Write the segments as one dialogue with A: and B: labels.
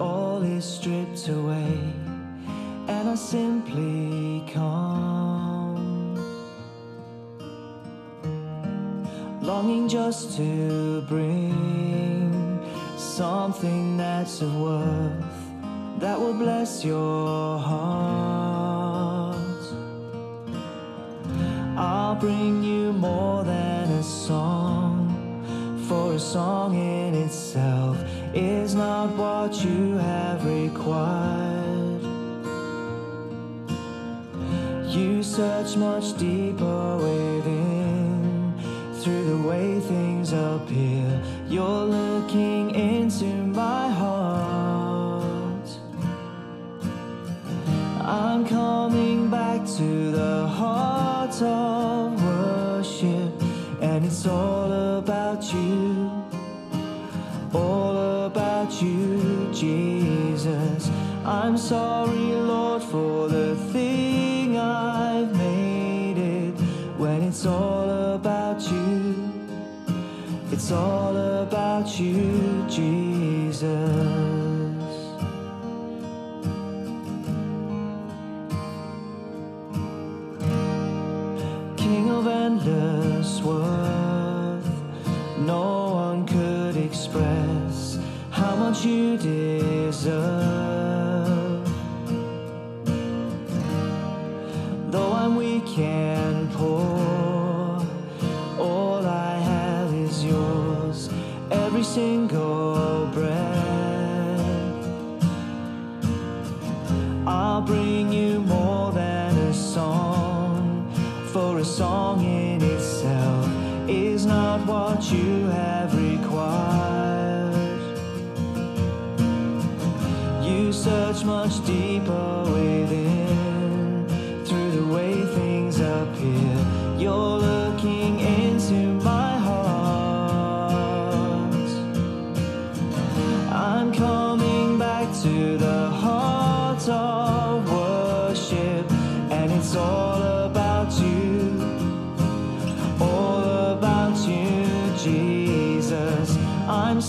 A: all is stripped away and I simply come. Longing just to bring something that's of worth that will bless your heart. I'll bring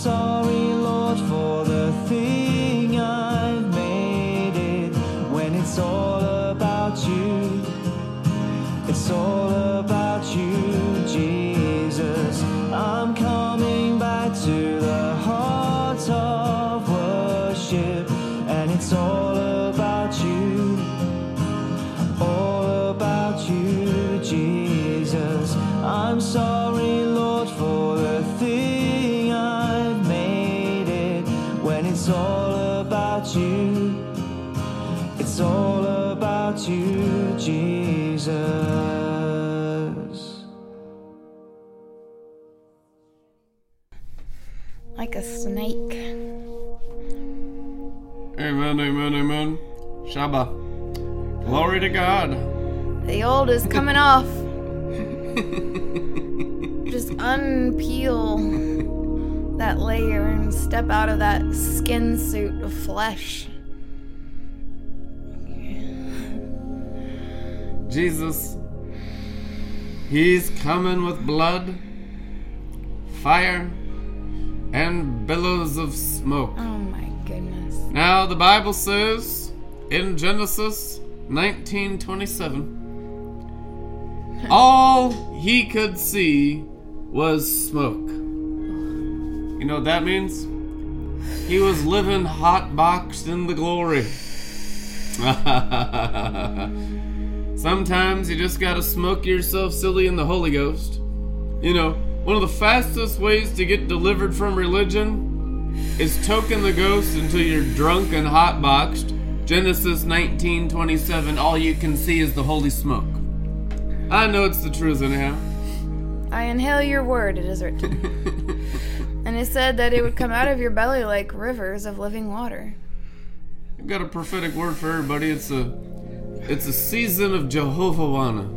A: sorry, Lord, for the thing I've made it when it's all about you. It's all
B: Shabbat. Glory to God.
C: The old is coming off. Just unpeel that layer and step out of that skin suit of flesh.
B: Jesus, He's coming with blood, fire, and billows of smoke.
C: Oh my goodness.
B: Now, the Bible says in Genesis 19:27, all he could see was smoke. You know what that means? He was living hot boxed in the glory. Sometimes you just gotta smoke yourself silly in the Holy Ghost. You know, one of the fastest ways to get delivered from religion is token the ghost until you're drunk and hot boxed. Genesis 19:27. All you can see is the holy smoke. I know it's the truth anyhow.
C: I inhale your word, it is written. and it said that it would come out of your belly like rivers of living water.
B: I've got a prophetic word for everybody. It's a it's a season of Jehovah Wana.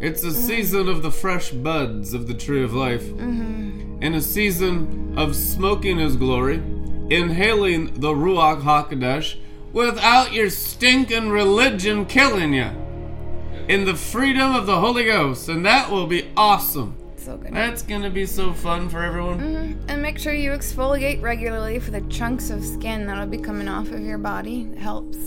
B: It's a mm-hmm. season of the fresh buds of the tree of life. Mm-hmm. And a season of smoking his glory, inhaling the Ruach HaKodesh without your stinking religion killing you. In the freedom of the Holy Ghost. And that will be awesome.
C: so good.
B: That's gonna be so fun for everyone.
C: Mhm. And make sure you exfoliate regularly for the chunks of skin that'll be coming off of your body. It helps.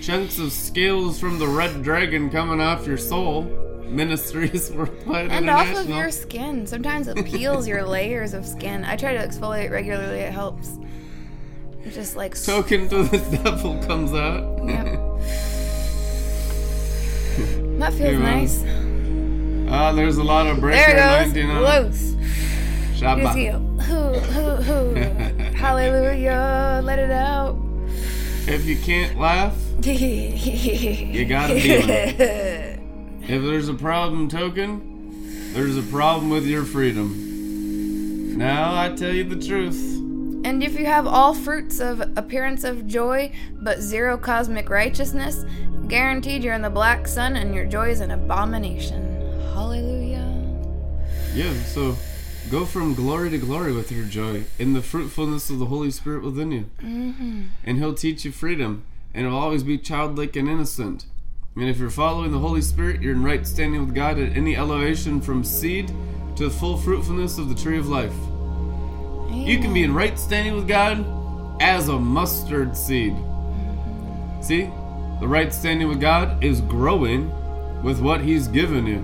B: Chunks of scales from the red dragon coming off your soul. Ministries Worldwide
C: And off of your skin. Sometimes it peels your layers of skin. I try to exfoliate regularly, it helps. Just like.
B: Token to the devil comes out.
C: Yep. That feels nice.
B: Ah, there's a lot of breaker
C: There goes.
B: on.
C: Loose.
B: Shabba.
C: Just you. Hoo, hoo, hoo. Hallelujah. Let it out.
B: If you can't laugh,
C: you
B: gotta deal if there's a problem, token, there's a problem with your freedom. Now I tell you the truth.
C: And if you have all fruits of appearance of joy, but zero cosmic righteousness, guaranteed you're in the black sun and your joy is an abomination. Hallelujah.
B: Yeah, so go from glory to glory with your joy in the fruitfulness of the Holy Spirit within you. Mm-hmm. And He'll teach you freedom, and it'll always be childlike and innocent. And if you're following the Holy Spirit, you're in right standing with God at any elevation from seed to the full fruitfulness of the tree of life. You can be in right standing with God as a mustard seed. See? The right standing with God is growing with what He's given you.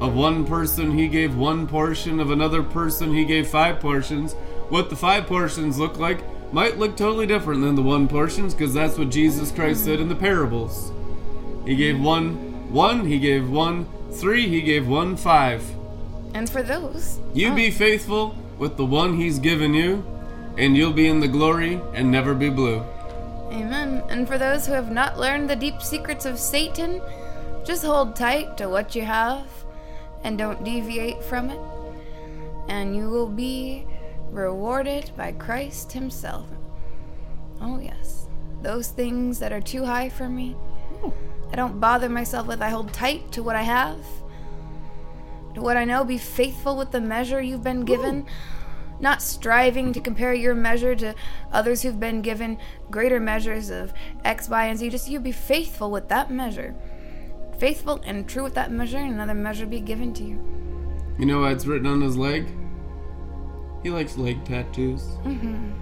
B: Of one person, He gave one portion, of another person, He gave five portions. What the five portions look like might look totally different than the one portions because that's what Jesus Christ said in the parables. He gave one, one, He gave one, three, He gave one, five.
C: And for those,
B: You oh. be faithful with the one He's given you, and you'll be in the glory and never be blue.
C: amen. And for those who have not learned the deep secrets of Satan, just hold tight to what you have and don't deviate from it. And you will be rewarded by Christ Himself. Oh, yes. Those things that are too high for me, I don't bother myself with. I hold tight to what I have. To what I know, be faithful with the measure you've been given. Not striving to compare your measure to others who've been given greater measures of X, Y, and Z. Just you be faithful with that measure. Faithful and true with that measure, and another measure be given to you.
B: You know what's written on his leg? He likes leg tattoos.
C: Mm-hmm.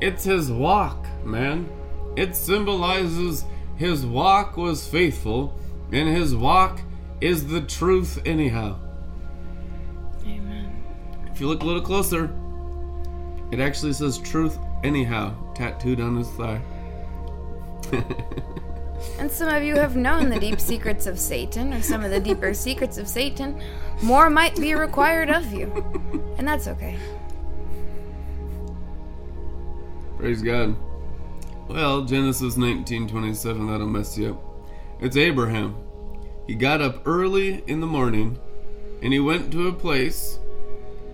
B: It's his walk, man. It symbolizes his walk was faithful, and his walk is the truth, anyhow.
C: Amen.
B: If you look a little closer, it actually says truth, anyhow, tattooed on his thigh.
C: And some of you have known the deep secrets of Satan, or some of the deeper secrets of Satan. More might be required of you. And that's okay.
B: Praise God. Well, Genesis 19:27 that'll mess you up. It's Abraham. He got up early in the morning and he went to a place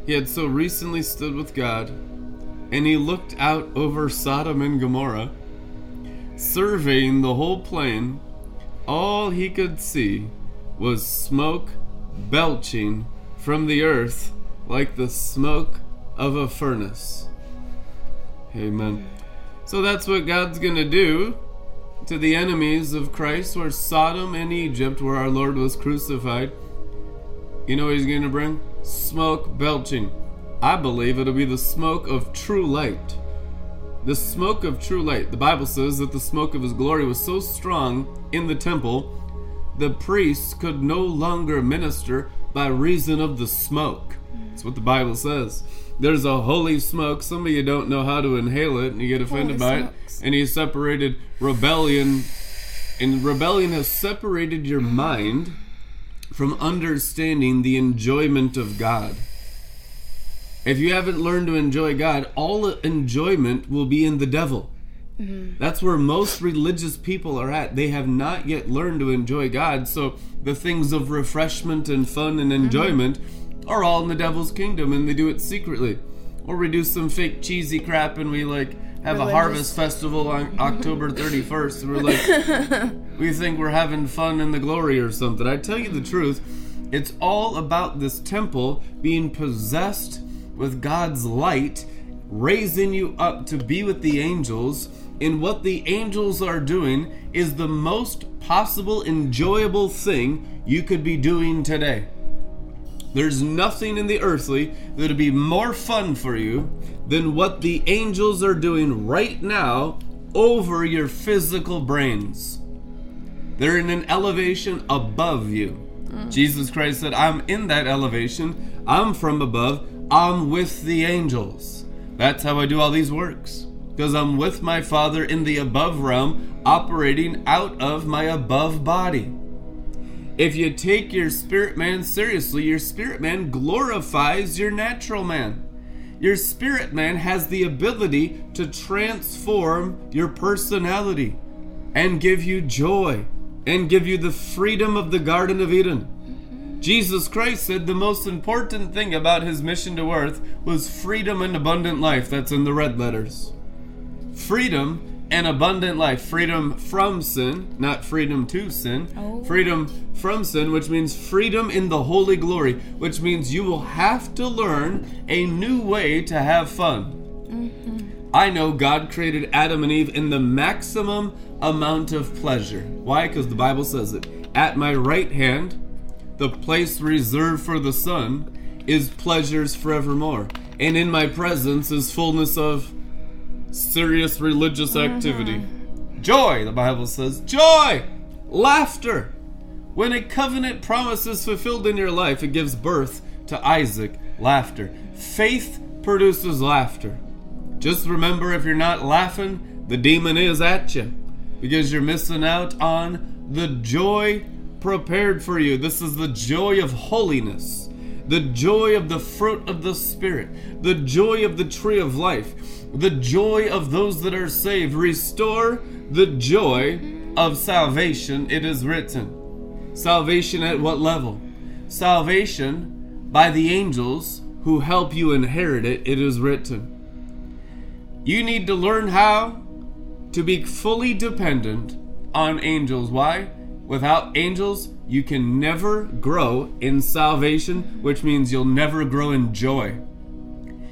B: he had so recently stood with God and he looked out over Sodom and Gomorrah surveying the whole plain all he could see was smoke belching from the earth like the smoke of a furnace. Amen. So that's what God's going to do to the enemies of Christ, where Sodom and Egypt, where our Lord was crucified. You know what he's going to bring? Smoke belching. I believe it'll be the smoke of true light. The smoke of true light. The Bible says that the smoke of his glory was so strong in the temple, the priests could no longer minister by reason of the smoke. That's what the Bible says. There's a holy smoke. Some of you don't know how to inhale it and you get offended
C: Holy
B: by
C: smokes.
B: it. And he separated rebellion. And rebellion has separated your mind from understanding the enjoyment of God. If you haven't learned to enjoy God, all enjoyment will be in the devil. Mm-hmm. That's where most religious people are at. They have not yet learned to enjoy God, so the things of refreshment and fun and mm-hmm. enjoyment are all in the devil's kingdom and they do it secretly. Or we do some fake cheesy crap and we like have a harvest festival on October 31st and we're like we think we're having fun in the glory or something. I tell you the truth, it's all about this temple being possessed with God's light, raising you up to be with the angels. And what the angels are doing is the most possible enjoyable thing you could be doing today. There's nothing in the earthly that'd be more fun for you than what the angels are doing right now over your physical brains. They're in an elevation above you. Mm. Jesus Christ said, I'm in that elevation. I'm from above. I'm with the angels. That's how I do all these works. Because I'm with my Father in the above realm, operating out of my above body. If you take your spirit man seriously, your spirit man glorifies your natural man. Your spirit man has the ability to transform your personality and give you joy and give you the freedom of the Garden of Eden. Jesus Christ said the most important thing about his mission to earth was freedom and abundant life. That's in the red letters. Freedom and abundant life. Freedom from sin, not freedom to sin.
C: Oh.
B: Freedom from sin, which means freedom in the holy glory, which means you will have to learn a new way to have fun. Mm-hmm. I know God created Adam and Eve in the maximum amount of pleasure. Why? Because the Bible says it. At my right hand, the place reserved for the Son, is pleasures forevermore. And in my presence is fullness of serious religious uh-huh. activity. Joy, the Bible says. Joy! Laughter! When a covenant promise is fulfilled in your life, it gives birth to Isaac, laughter. Faith produces laughter. Just remember if you're not laughing, the demon is at you because you're missing out on the joy prepared for you. This is the joy of holiness, the joy of the fruit of the Spirit, the joy of the tree of life, the joy of those that are saved. Restore the joy of salvation, it is written. Salvation at what level? Salvation by the angels who help you inherit it, it is written. You need to learn how to be fully dependent on angels. Why? Without angels, you can never grow in salvation, which means you'll never grow in joy.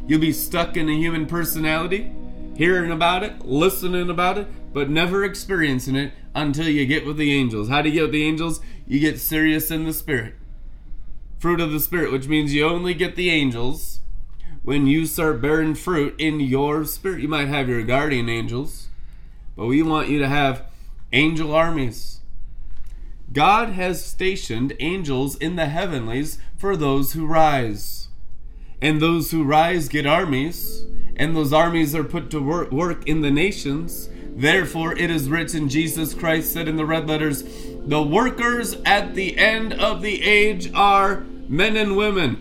B: You'll be stuck in a human personality, hearing about it, listening about it, but never experiencing it until you get with the angels. How do you get with the angels? You get serious in the spirit. Fruit of the spirit, which means you only get the angels when you start bearing fruit in your spirit. You might have your guardian angels, but we want you to have angel armies. God has stationed angels in the heavenlies for those who rise. And those who rise get armies, and those armies are put to work, work in the nations. Therefore, it is written, Jesus Christ said in the red letters, the workers at the end of the age are men and women.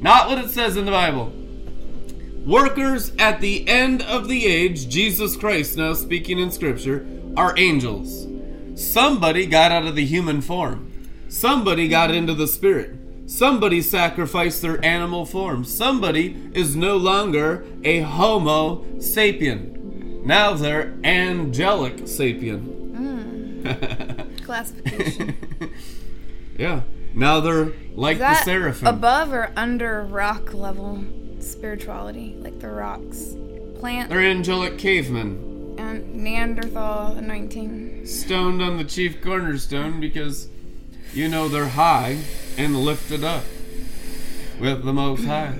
B: Not what it says in the Bible. Workers at the end of the age, Jesus Christ, now speaking in Scripture, are angels. Somebody got out of the human form. Somebody got into the spirit. Somebody sacrificed their animal form. Somebody is no longer a Homo sapien. Now they're angelic sapien. Mm.
C: Classification.
B: Yeah. Now they're like the seraphim.
C: above or under rock level spirituality? Like the rocks. Plant
B: They're angelic cavemen.
C: And Neanderthal anointing.
B: Stoned on the chief cornerstone because you know they're high and lifted up with the most high.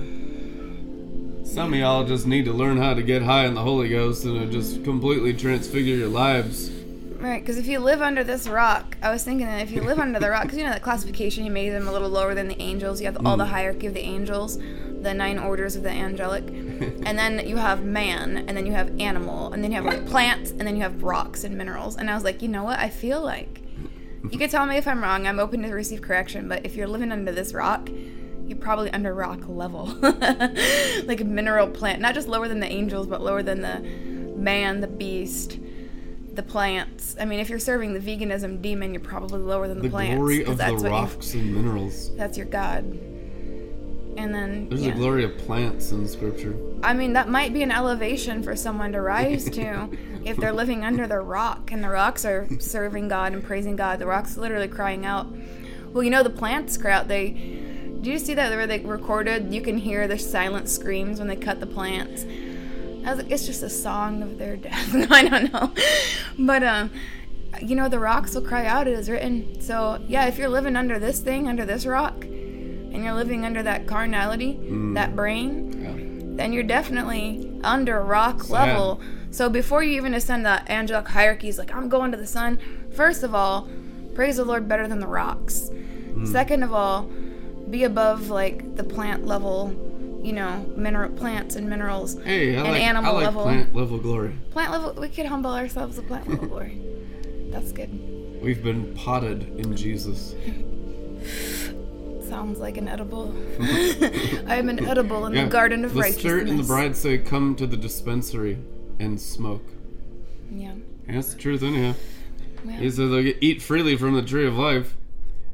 B: Some of y'all just need to learn how to get high in the Holy Ghost and it'll just completely transfigure your lives.
C: Right, because if you live under this rock, I was thinking that if you live under the rock, because you know that classification, you made them a little lower than the angels. You have all the mm. hierarchy of the angels, the nine orders of the angelic, and then you have man, and then you have animal, and then you have like plants, and then you have rocks and minerals. And I was like, you know what? I feel like you could tell me if I'm wrong. I'm open to receive correction, but if you're living under this rock, you're probably under rock level, like a mineral plant, not just lower than the angels, but lower than the man, the beast the plants. I mean, if you're serving the veganism demon, you're probably lower than the,
B: The
C: plants.
B: glory
C: 'cause
B: of the
C: that's what you-
B: rocks and minerals.
C: that's your god. And then,
B: There's
C: yeah.
B: a glory of plants in Scripture.
C: I mean, that might be an elevation for someone to rise to if they're living under the rock and the rocks are serving God and praising God. The rock's literally crying out. Well, you know, the plants cry out. They. Do you see that where they recorded? You can hear the silent screams when they cut the plants. I was like, it's just a song of their death. I don't know, but um, you know, the rocks will cry out, it is written. So, yeah, if you're living under this thing, under this rock, and you're living under that carnality, that brain,
B: Yeah.
C: then you're definitely under rock level. So before you even ascend the angelic hierarchies, like I'm going to the sun, first of all, praise the Lord better than the rocks.
B: Hmm.
C: Second of all, be above like the plant level, you know, mineral plants and minerals.
B: Hey, I
C: and
B: like,
C: animal
B: I like
C: level.
B: plant level glory.
C: Plant level, we could humble ourselves to plant level glory. That's good.
B: We've been potted in Jesus.
C: Sounds like an edible. I am an edible in
B: Yeah.
C: the garden of
B: the
C: righteousness.
B: spirit and the bride say, "Come to the dispensary and smoke."
C: Yeah.
B: That's the truth, anyhow.
C: Yeah.
B: He like, "Eat freely from the tree of life."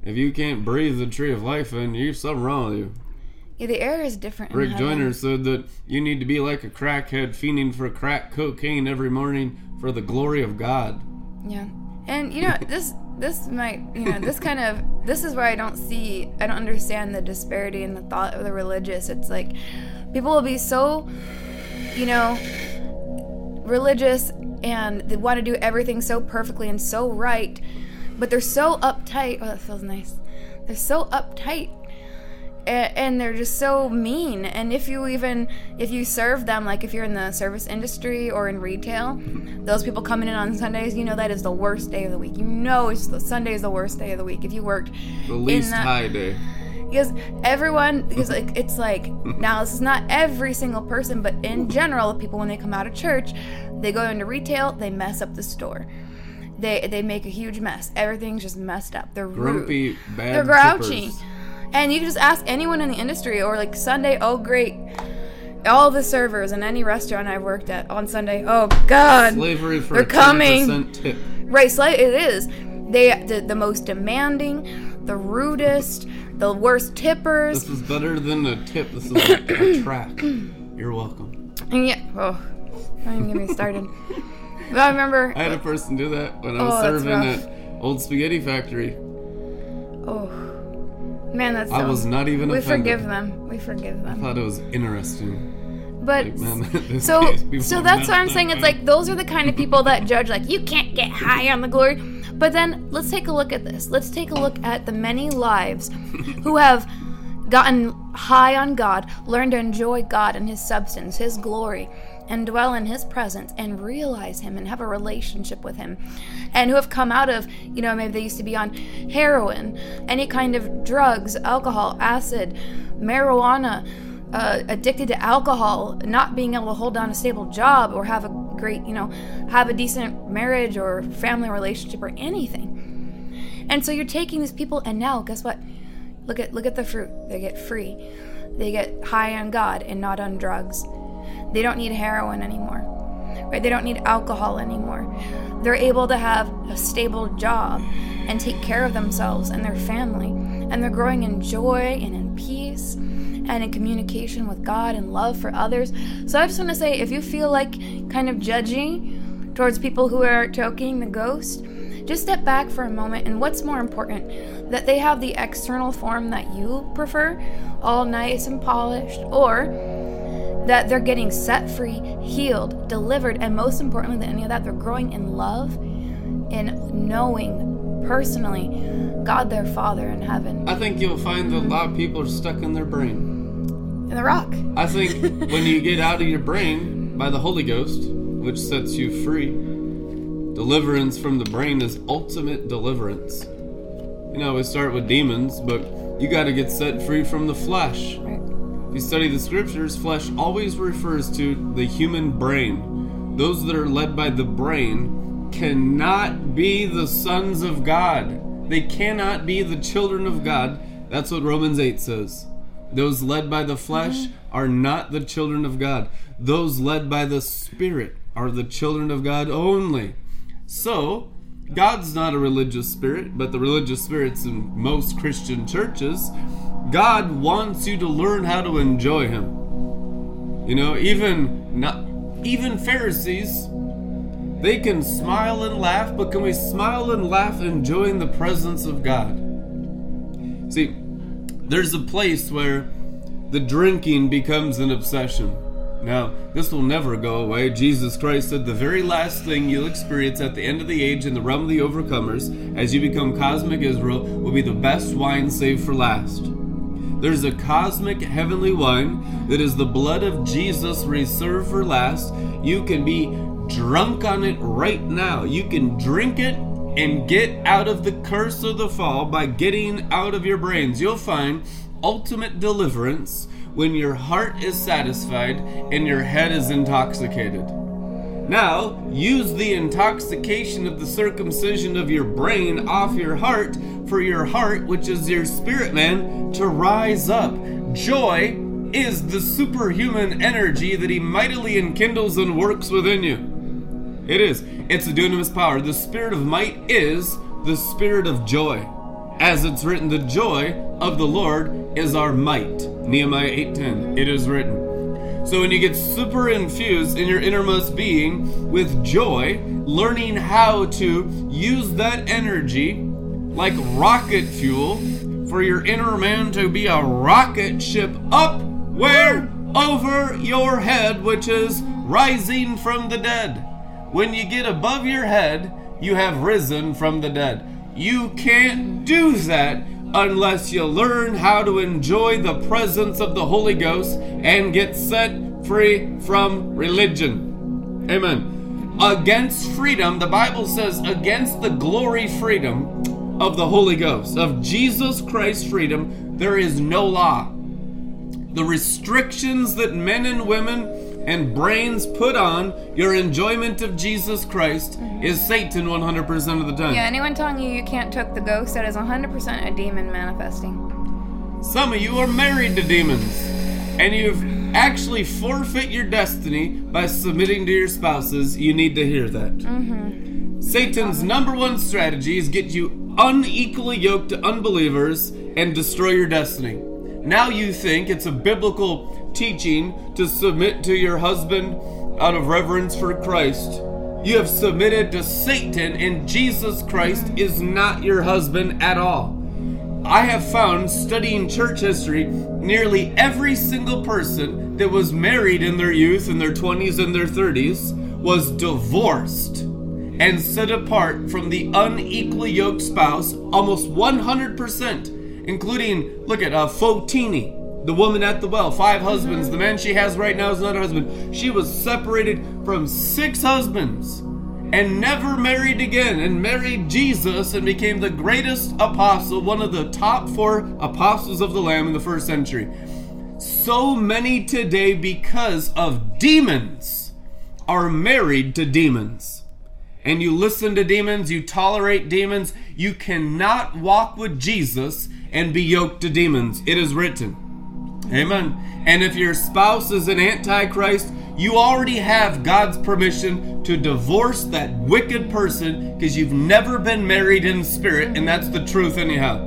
B: If you can't breathe the tree of life, then you've something wrong with you.
C: yeah, the air is different.
B: Rick. Joyner said that you need to be like a crackhead fiending for crack cocaine every morning for the glory of God.
C: Yeah. And you know, this this might you know, this kind of this is where I don't see I don't understand the disparity in the thought of the religious. It's like people will be so you know religious and they want to do everything so perfectly and so right, but they're so uptight. Oh, that feels nice. They're so uptight and they're just so mean and if you even if you serve them like if you're in the service industry or in retail those people coming in on sundays you know that is the worst day of the week you know it's the sunday is the worst day of the week if you worked
B: The least
C: that-
B: high day.
C: because everyone because like it's like now this is not every single person but in general people when they come out of church they go into retail they mess up the store they they make a huge mess everything's just messed up they're
B: Grumpy,
C: rude
B: bad.
C: they're grouchy
B: tippers.
C: And you can just ask anyone in the industry or like sunday oh great all the servers in any restaurant i've worked at on sunday oh god
B: Slavery for
C: They're
B: a
C: coming.
B: 10% tip.
C: Right, so it is. They the, the most demanding, the rudest, the worst tippers.
B: This is better than a tip. This is like a track. You're welcome.
C: And yeah, oh, don't even get me started. but I remember,
B: I had a person do that when I was
C: Oh,
B: serving at Old Spaghetti Factory.
C: oh, man, that's.
B: I
C: so-
B: was not even
C: We
B: offended.
C: forgive them. We forgive
B: I
C: them.
B: thought it was interesting.
C: But
B: Like, man,
C: so so that's what I'm
B: that
C: saying. It's like those are the kind of people that judge like you can't get high on the glory. But then let's take a look at this. Let's take a look at the many lives who have gotten high on God, learned to enjoy God and his substance, his glory, and dwell in his presence and realize him and have a relationship with him. And who have come out of, you know, maybe they used to be on heroin, any kind of drugs, alcohol, acid, marijuana, uh, addicted to alcohol, not being able to hold down a stable job or have a great, you know, have a decent marriage or family relationship or anything. And so you're taking these people, and now guess what? Look at look at the fruit. They get free. They get high on God and not on drugs. They don't need heroin anymore. Right? They don't need alcohol anymore. They're able to have a stable job and take care of themselves and their family. And they're growing in joy and in peace and in communication with God and love for others. So I just want to say if you feel like kind of judgy towards people who are toking the ghost, just step back for a moment and what's more important that they have the external form that you prefer all nice and polished or that they're getting set free healed delivered and most importantly than any of that they're growing in love in knowing personally god their father in heaven
B: I think you'll find that a lot of people are stuck in their brain.
C: in the rock
B: I think when you get out of your brain by the Holy Ghost, which sets you free, deliverance from the brain is ultimate deliverance. You know, we start with demons, but you got to get set free from the flesh. If you study the scriptures, flesh always refers to the human brain. Those that are led by the brain cannot be the sons of God. They cannot be the children of God. That's what Romans 8 says. Those led by the flesh are not the children of God. Those led by the Spirit are the children of God only. So, God's not a religious spirit, but the religious spirits in most Christian churches. God wants you to learn how to enjoy Him. You know, even not even Pharisees, they can smile and laugh, but can we smile and laugh enjoying the presence of God? See, there's a place where the drinking becomes an obsession. Now, this will never go away. Jesus Christ said the very last thing you'll experience at the end of the age in the realm of the overcomers, as you become cosmic Israel, will be the best wine saved for last. There's a cosmic heavenly wine that is the blood of Jesus reserved for last. You can be drunk on it right now. You can drink it and get out of the curse of the fall by getting out of your brains. You'll find ultimate deliverance when your heart is satisfied and your head is intoxicated. Now, use the intoxication of the circumcision of your brain off your heart for your heart, which is your spirit man, to rise up. Joy is the superhuman energy that he mightily enkindles and works within you. It is. It's a dunamis power. The spirit of might is the spirit of joy. As it's written, the joy of the Lord is our might. Nehemiah 8:10. It is written. So when you get super infused in your innermost being with joy, learning how to use that energy like rocket fuel for your inner man to be a rocket ship up where over your head which is rising from the dead. When you get above your head, you have risen from the dead. You can't do that unless you learn how to enjoy the presence of the Holy Ghost and get set free from religion. Amen. Against freedom, the Bible says, against the glory freedom of the Holy Ghost, of Jesus Christ's freedom, there is no law. The restrictions that men and women and brains put on your enjoyment of Jesus Christ mm-hmm. is Satan 100% of the time.
C: Yeah, anyone telling you you can't took the ghost, that is 100% a demon manifesting.
B: Some of you are married to demons, and you've actually forfeit your destiny by submitting to your spouses. You need to hear that. Mm-hmm. Satan's number one strategy is get you unequally yoked to unbelievers and destroy your destiny. Now you think it's a biblical teaching to submit to your husband out of reverence for Christ. You have submitted to Satan, and Jesus Christ is not your husband at all. I have found studying church history, nearly every single person that was married in their youth, in their 20s and their 30s, was divorced and set apart from the unequally yoked spouse almost 100%, including, look at uh, Fotini, the woman at the well, five husbands. The man she has right now is not her husband. She was separated from six husbands and never married again and married Jesus and became the greatest apostle, one of the top four apostles of the Lamb in the first century. So many today, because of demons, are married to demons. And you listen to demons, you tolerate demons. You cannot walk with Jesus and be yoked to demons. It is written. Amen. And if your spouse is an antichrist, you already have God's permission to divorce that wicked person because you've never been married in spirit, and that's the truth, anyhow.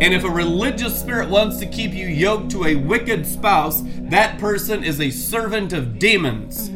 B: And if a religious spirit wants to keep you yoked to a wicked spouse, that person is a servant of demons.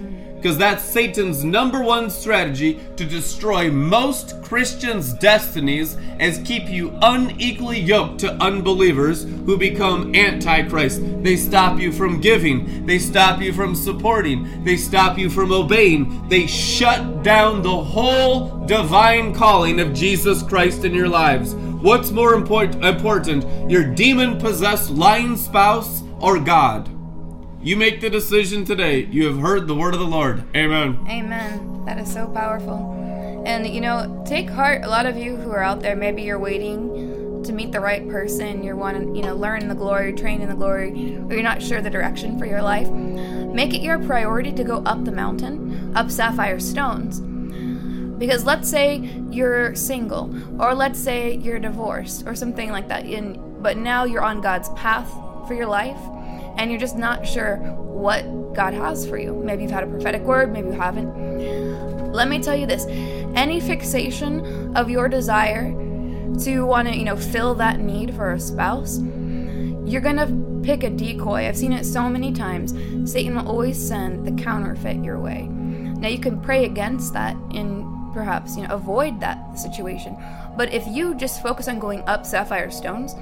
B: Because that's Satan's number one strategy to destroy most Christians' destinies is keep you unequally yoked to unbelievers who become antichrist. They stop you from giving, they stop you from supporting, they stop you from obeying. They shut down the whole divine calling of Jesus Christ in your lives. What's more import- important, your demon possessed lying spouse or God? You make the decision today. You have heard the word of the Lord. Amen.
C: Amen. That is so powerful. And you know, take heart. A lot of you who are out there, maybe you're waiting to meet the right person. You're wanting, you know, learn the glory, train in the glory, or you're not sure the direction for your life. Make it your priority to go up the mountain, up sapphire stones. Because let's say you're single, or let's say you're divorced, or something like that. And but now you're on God's path for your life, and you're just not sure what God has for you. Maybe you've had a prophetic word, maybe you haven't. Let me tell you this any fixation of your desire to want to, you know, fill that need for a spouse, you're going to pick a decoy. I've seen it so many times. Satan will always send the counterfeit your way. Now you can pray against that and perhaps, you know, avoid that situation. But if you just focus on going up sapphire stones,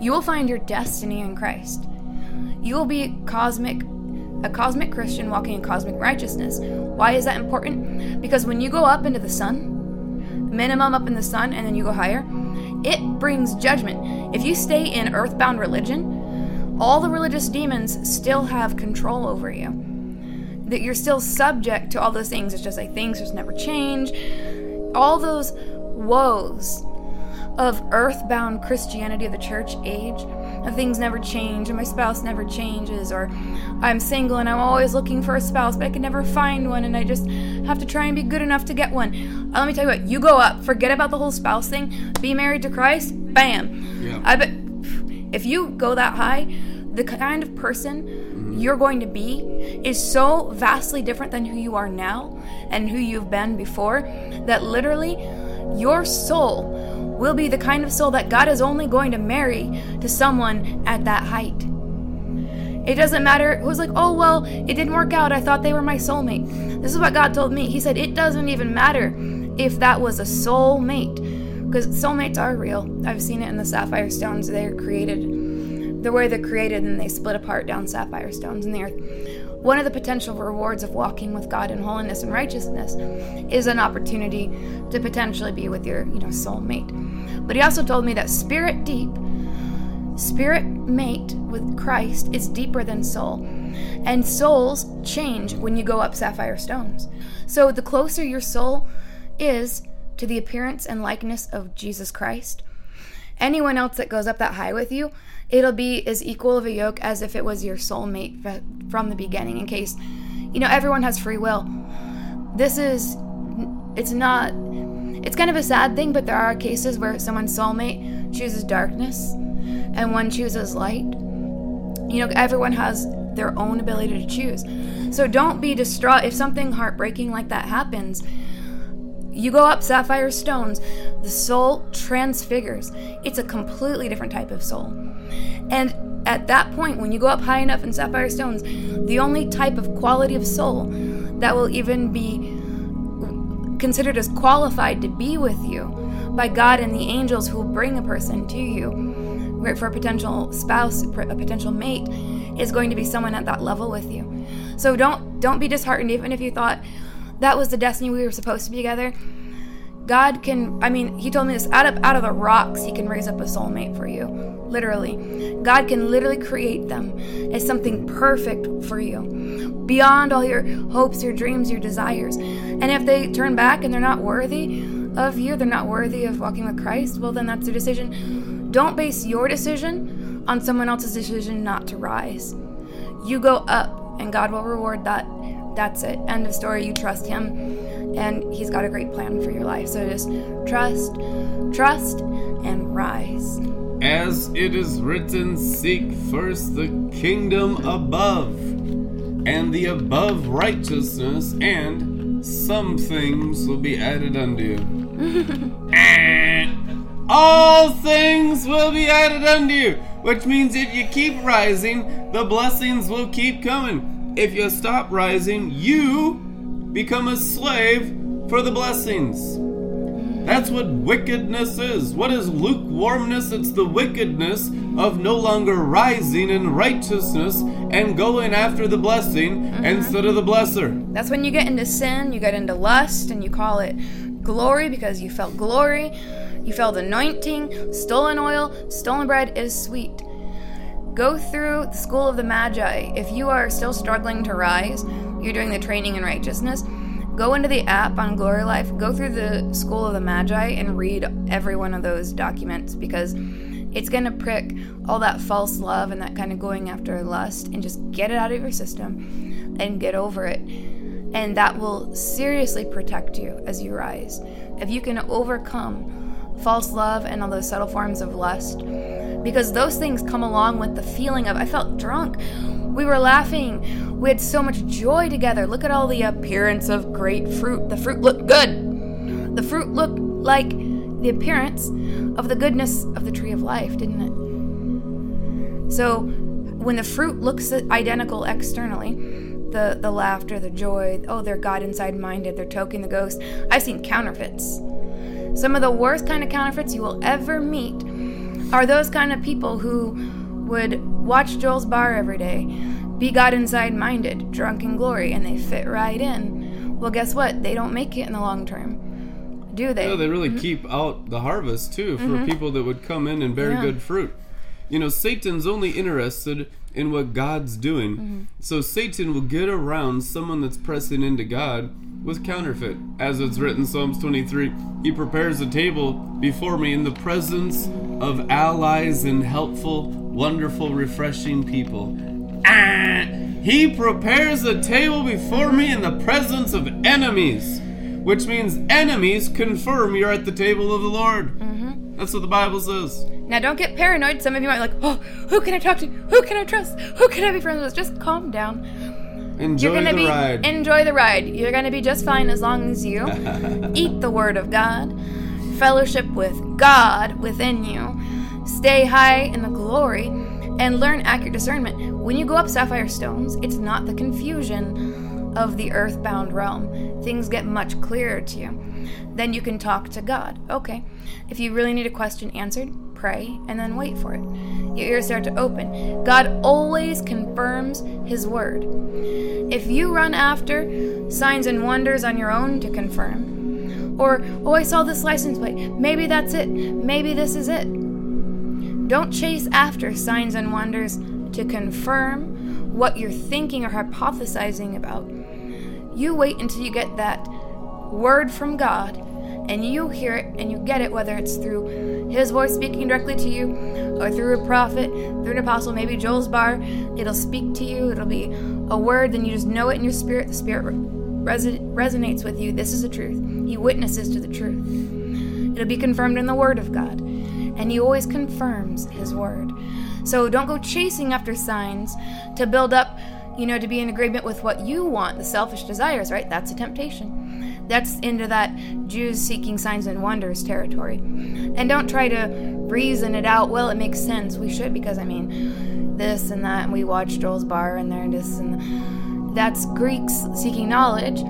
C: you will find your destiny in Christ. You will be cosmic a cosmic Christian walking in cosmic righteousness. Why is that important? Because when you go up into the sun, minimum up in the sun, and then you go higher, it brings judgment. If you stay in earthbound religion, all the religious demons still have control over you. That you're still subject to all those things. It's just like things just never change. All those woes of earthbound Christianity of the church age, of things never change, and my spouse never changes, or I'm single and I'm always looking for a spouse, but I can never find one, and I just have to try and be good enough to get one. Uh, let me tell you what, you go up, forget about the whole spouse thing, be married to Christ, bam.
B: Yeah.
C: I bet if you go that high, the kind of person you're going to be is so vastly different than who you are now and who you've been before that literally your soul will be the kind of soul that God is only going to marry to someone at that height. It doesn't matter. It was like, oh, well, it didn't work out. I thought they were my soulmate. This is what God told me. He said, it doesn't even matter if that was a soulmate. Because soulmates are real. I've seen it in the sapphire stones. They're created the way they're created and they split apart down sapphire stones in the earth. One of the potential rewards of walking with God in holiness and righteousness is an opportunity to potentially be with your, you know, soulmate. But he also told me that spirit deep, spirit mate with Christ is deeper than soul. And souls change when you go up sapphire stones. So the closer your soul is to the appearance and likeness of Jesus Christ, anyone else that goes up that high with you, it'll be as equal of a yoke as if it was your soulmate from the beginning. In case, you know, everyone has free will. This is, it's not, it's kind of a sad thing, but there are cases where someone's soulmate chooses darkness and one chooses light. You know, everyone has their own ability to choose. So don't be distraught if something heartbreaking like that happens you go up sapphire stones, the soul transfigures. It's a completely different type of soul. And at that point, when you go up high enough in sapphire stones, the only type of quality of soul that will even be considered as qualified to be with you by God and the angels who will bring a person to you right, for a potential spouse, a potential mate, is going to be someone at that level with you. So don't don't be disheartened even if you thought, that was the destiny we were supposed to be together. God can, I mean, he told me this out of out of the rocks, he can raise up a soulmate for you. Literally. God can literally create them as something perfect for you. Beyond all your hopes, your dreams, your desires. And if they turn back and they're not worthy of you, they're not worthy of walking with Christ, well then that's their decision. Don't base your decision on someone else's decision not to rise. You go up and God will reward that that's it. End of story. You trust him, and he's got a great plan for your life. So just trust, trust, and rise.
B: As it is written, seek first the kingdom above, and the above righteousness, and some things will be added unto you. and all things will be added unto you. Which means if you keep rising, the blessings will keep coming if you stop rising, you become a slave for the blessings. That's what wickedness is. What is lukewarmness? It's the wickedness of no longer rising in righteousness and going after the blessing mm-hmm. instead of the blesser.
C: That's when you get into sin, you get into lust, and you call it glory because you felt glory, you felt anointing, stolen oil, stolen bread is sweet. Go through the School of the Magi. If you are still struggling to rise, you're doing the training in righteousness. Go into the app on Glory Life, go through the School of the Magi, and read every one of those documents because it's going to prick all that false love and that kind of going after lust and just get it out of your system and get over it. And that will seriously protect you as you rise. If you can overcome false love and all those subtle forms of lust, because those things come along with the feeling of I felt drunk. We were laughing. We had so much joy together. Look at all the appearance of great fruit. The fruit looked good. The fruit looked like the appearance of the goodness of the tree of life, didn't it? So, when the fruit looks identical externally, the, the laughter, the joy, oh, they're God inside minded, they're toking the ghost. I've seen counterfeits. Some of the worst kind of counterfeits you will ever meet are those kind of people who would watch Joel's bar every day, be God inside minded, drunk in glory, and they fit right in. Well, guess what? They don't make it in the long term, do they?
B: No, they really keep out the harvest too for people that would come in and bear
C: Mm-hmm. Yeah.
B: good fruit. You know, Satan's only interested in what God's doing.
C: Mm-hmm.
B: So Satan will get around someone that's pressing into God with counterfeit. As it's written Psalms 23, he prepares a table before me in the presence of allies and helpful, wonderful, refreshing people. Ah! He prepares a table before me in the presence of enemies, which means enemies confirm you're at the table of the Lord.
C: Mm-hmm.
B: That's what the Bible says.
C: Now, don't get paranoid. Some of you might be like, oh, who can I talk to? Who can I trust? Who can I be friends with? Just calm down.
B: Enjoy
C: You're gonna
B: the
C: be
B: ride.
C: enjoy the ride. You're gonna be just fine as long as you eat the word of God, fellowship with God within you, stay high in the glory, and learn accurate discernment. When you go up sapphire stones, it's not the confusion of the earthbound realm. Things get much clearer to you. Then you can talk to God. Okay. If you really need a question answered, pray and then wait for it. Your ears start to open. God always confirms His word. If you run after signs and wonders on your own to confirm, or, oh, I saw this license plate, maybe that's it, maybe this is it. Don't chase after signs and wonders to confirm what you're thinking or hypothesizing about. You wait until you get that word from God and you hear it and you get it, whether it's through His voice speaking directly to you or through a prophet, through an apostle, maybe Joel's bar. It'll speak to you, it'll be a word, then you just know it in your spirit. The spirit reson- resonates with you. This is the truth. He witnesses to the truth. It'll be confirmed in the Word of God. And He always confirms His Word. So don't go chasing after signs to build up, you know, to be in agreement with what you want, the selfish desires, right? That's a temptation. That's into that Jews seeking signs and wonders territory. And don't try to reason it out. Well, it makes sense. We should, because I mean, this and that, and we watched Joel's Bar and there and this and that's Greeks seeking knowledge.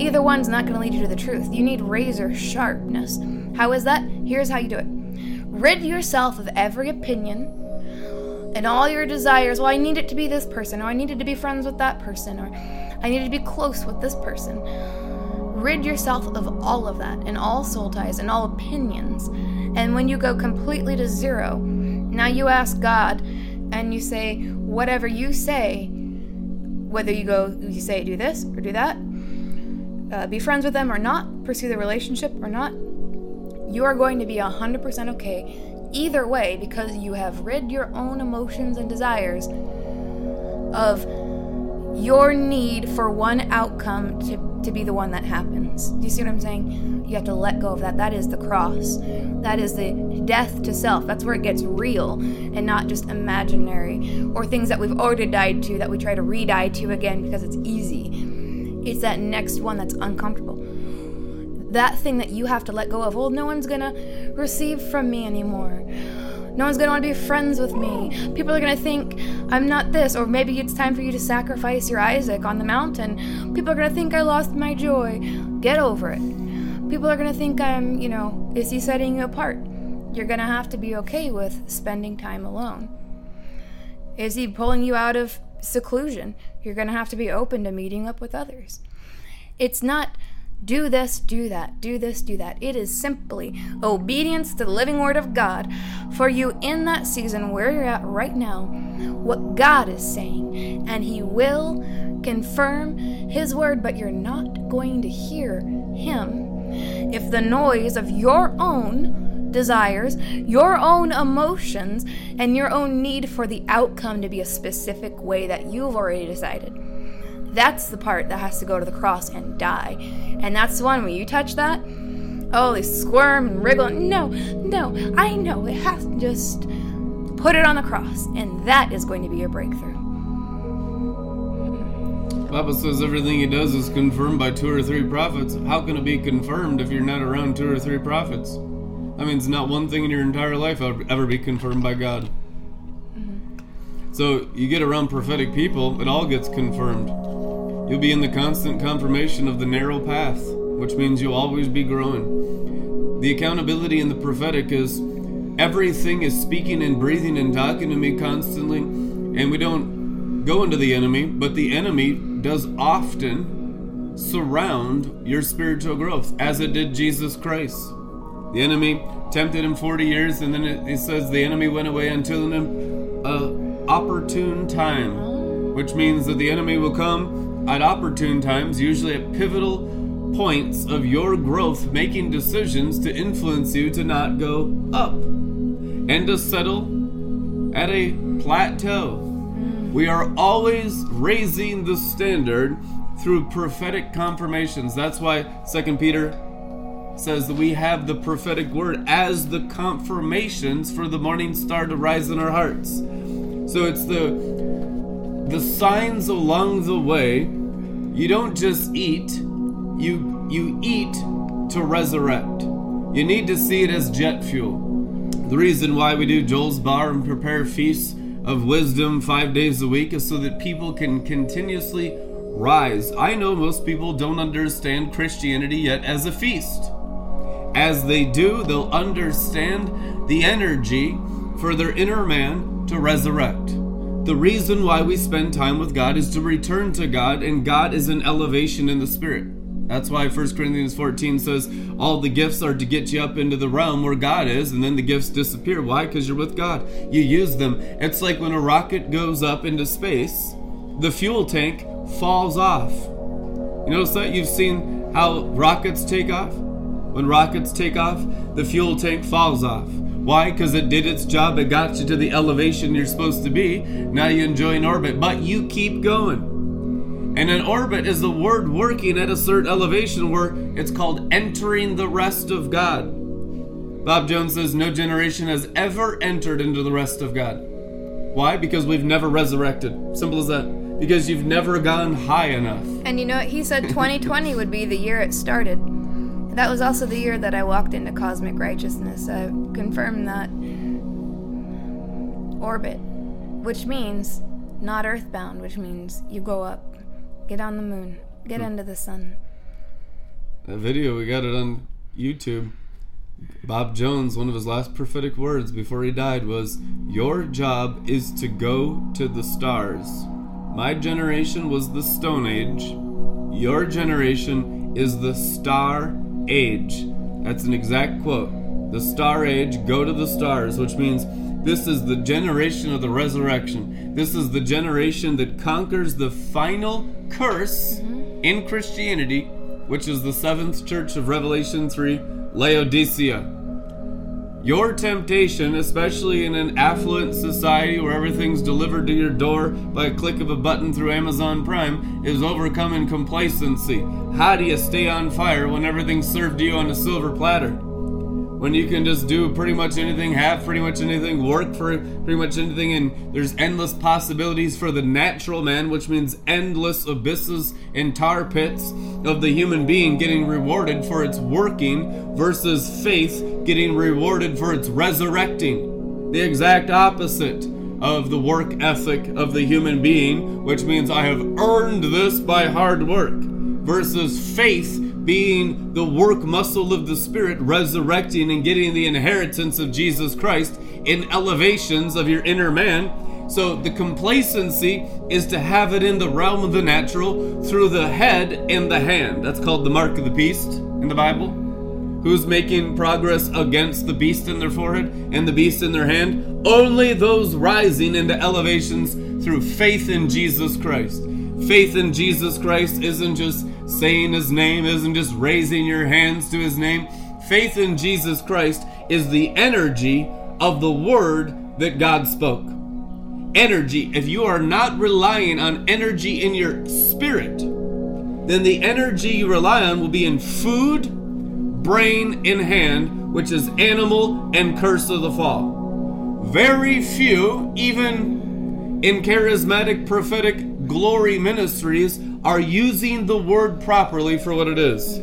C: Either one's not going to lead you to the truth. You need razor sharpness. How is that? Here's how you do it rid yourself of every opinion and all your desires. Well, I need it to be this person, or I needed to be friends with that person, or I needed to be close with this person. Rid yourself of all of that and all soul ties and all opinions. And when you go completely to zero, now you ask God and you say, whatever you say, whether you go, you say, do this or do that, uh, be friends with them or not, pursue the relationship or not, you are going to be 100% okay either way because you have rid your own emotions and desires of your need for one outcome to, to be the one that happens. Do you see what I'm saying? You have to let go of that. That is the cross. That is the death to self. That's where it gets real and not just imaginary or things that we've already died to that we try to re die to again because it's easy. It's that next one that's uncomfortable that thing that you have to let go of. Well, no one's gonna receive from me anymore. No one's gonna want to be friends with me. People are gonna think I'm not this, or maybe it's time for you to sacrifice your Isaac on the mountain. People are gonna think I lost my joy. Get over it. People are gonna think I'm, you know, is he setting you apart? You're gonna have to be okay with spending time alone. Is he pulling you out of seclusion? You're gonna have to be open to meeting up with others. It's not do this, do that, do this, do that. It is simply obedience to the living word of God for you in that season where you're at right now, what God is saying. And He will confirm His word, but you're not going to hear Him if the noise of your own desires, your own emotions, and your own need for the outcome to be a specific way that you've already decided. That's the part that has to go to the cross and die. And that's the one when you touch that, oh, they squirm and wriggle. No, no, I know. It has to just put it on the cross, and that is going to be your breakthrough.
B: Bible says everything he does is confirmed by two or three prophets. How can it be confirmed if you're not around two or three prophets? That means not one thing in your entire life will ever be confirmed by God. Mm-hmm. So you get around prophetic people, it all gets confirmed. You'll be in the constant confirmation of the narrow path, which means you'll always be growing. The accountability in the prophetic is everything is speaking and breathing and talking to me constantly, and we don't go into the enemy, but the enemy does often surround your spiritual growth, as it did Jesus Christ. The enemy tempted him 40 years, and then it, it says the enemy went away until an uh, opportune time, which means that the enemy will come at opportune times, usually at pivotal points of your growth, making decisions to influence you to not go up and to settle at a plateau. We are always raising the standard through prophetic confirmations. That's why 2 Peter says that we have the prophetic word as the confirmations for the morning star to rise in our hearts. So it's the the signs along the way. You don't just eat, you you eat to resurrect. You need to see it as jet fuel. The reason why we do Joel's Bar and prepare feasts of wisdom five days a week is so that people can continuously rise. I know most people don't understand Christianity yet as a feast. As they do, they'll understand the energy for their inner man to resurrect. The reason why we spend time with God is to return to God, and God is an elevation in the spirit. That's why 1 Corinthians 14 says all the gifts are to get you up into the realm where God is, and then the gifts disappear. Why? Because you're with God. You use them. It's like when a rocket goes up into space, the fuel tank falls off. You notice that? You've seen how rockets take off? When rockets take off, the fuel tank falls off. Why? Because it did its job, it got you to the elevation you're supposed to be. Now you enjoy an orbit, but you keep going. And an orbit is the word working at a certain elevation where it's called entering the rest of God. Bob Jones says no generation has ever entered into the rest of God. Why? Because we've never resurrected. Simple as that. Because you've never gone high enough.
C: And you know what? He said 2020 would be the year it started. That was also the year that I walked into cosmic righteousness. I confirmed that orbit, which means not earthbound, which means you go up, get on the moon, get
B: Hmm.
C: into the sun.
B: That video, we got it on YouTube. Bob Jones, one of his last prophetic words before he died was, Your job is to go to the stars. My generation was the Stone Age. Your generation is the Star Age. That's an exact quote. The Star Age, go to the stars, which means this is the generation of the resurrection. This is the generation that conquers the final curse mm-hmm. in Christianity, which is the seventh church of Revelation 3, Laodicea. Your temptation, especially in an affluent society where everything's delivered to your door by a click of a button through Amazon Prime, is overcoming complacency. How do you stay on fire when everything's served to you on a silver platter? When you can just do pretty much anything, have pretty much anything, work for pretty much anything, and there's endless possibilities for the natural man, which means endless abysses and tar pits of the human being getting rewarded for its working versus faith getting rewarded for its resurrecting. The exact opposite of the work ethic of the human being, which means I have earned this by hard work, versus faith being the work muscle of the Spirit, resurrecting and getting the inheritance of Jesus Christ in elevations of your inner man. So the complacency is to have it in the realm of the natural through the head and the hand. That's called the mark of the beast in the Bible. Who's making progress against the beast in their forehead and the beast in their hand? Only those rising into elevations through faith in Jesus Christ. Faith in Jesus Christ isn't just saying his name, isn't just raising your hands to his name. Faith in Jesus Christ is the energy of the word that God spoke. Energy, if you are not relying on energy in your spirit, then the energy you rely on will be in food, brain, and hand, which is animal and curse of the fall. Very few, even in charismatic prophetic glory ministries, are using the word properly for what it is.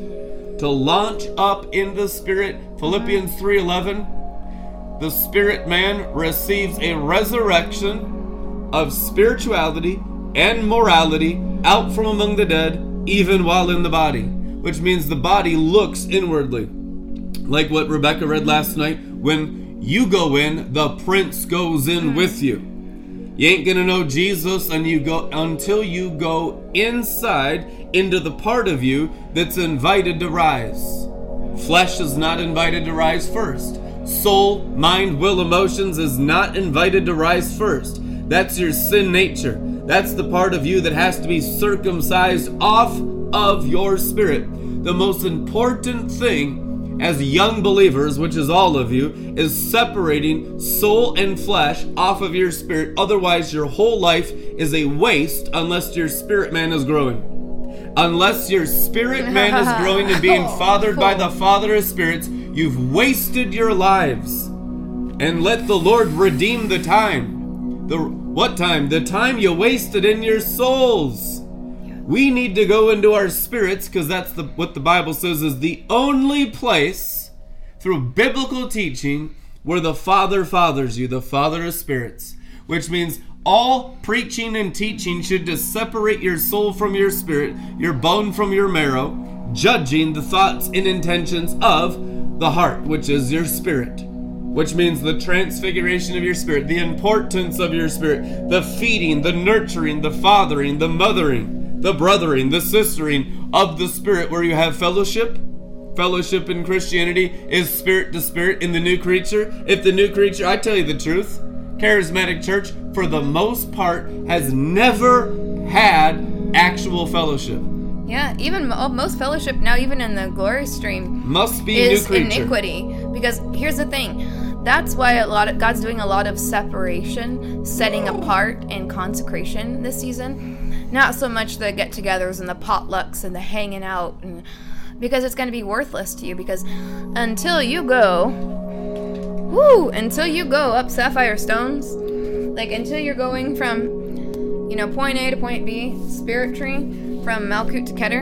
B: To launch up in the spirit, Philippians 3:11, the spirit man receives a resurrection of spirituality and morality out from among the dead, even while in the body, which means the body looks inwardly. Like what Rebecca read last night when you go in, the prince goes in with you. You ain't gonna know Jesus and you go until you go inside into the part of you that's invited to rise. Flesh is not invited to rise first. Soul, mind, will, emotions is not invited to rise first. That's your sin nature. That's the part of you that has to be circumcised off of your spirit. The most important thing as young believers, which is all of you, is separating soul and flesh off of your spirit. Otherwise, your whole life is a waste unless your spirit man is growing. Unless your spirit man is growing and being fathered by the Father of spirits, you've wasted your lives. And let the Lord redeem the time. The what time? The time you wasted in your souls. We need to go into our spirits because that's the what the Bible says is the only place through biblical teaching where the Father fathers you, the Father of spirits, which means all preaching and teaching should just separate your soul from your spirit, your bone from your marrow, judging the thoughts and intentions of the heart, which is your spirit. Which means the transfiguration of your spirit, the importance of your spirit, the feeding, the nurturing, the fathering, the mothering, the brothering, the sistering of the spirit, where you have fellowship. Fellowship in Christianity is spirit to spirit in the new creature. If the new creature, I tell you the truth, charismatic church, for the most part, has never had actual fellowship.
C: Yeah, even most fellowship now, even in the glory stream,
B: Must be
C: is
B: new creature.
C: iniquity. Because here's the thing, that's why a lot of God's doing a lot of separation, setting apart, and consecration this season. Not so much the get-togethers and the potlucks and the hanging out, and because it's going to be worthless to you. Because until you go, whoo, until you go up sapphire stones, like until you're going from you know, point A to point B, spirit tree, from Malkut to Keter.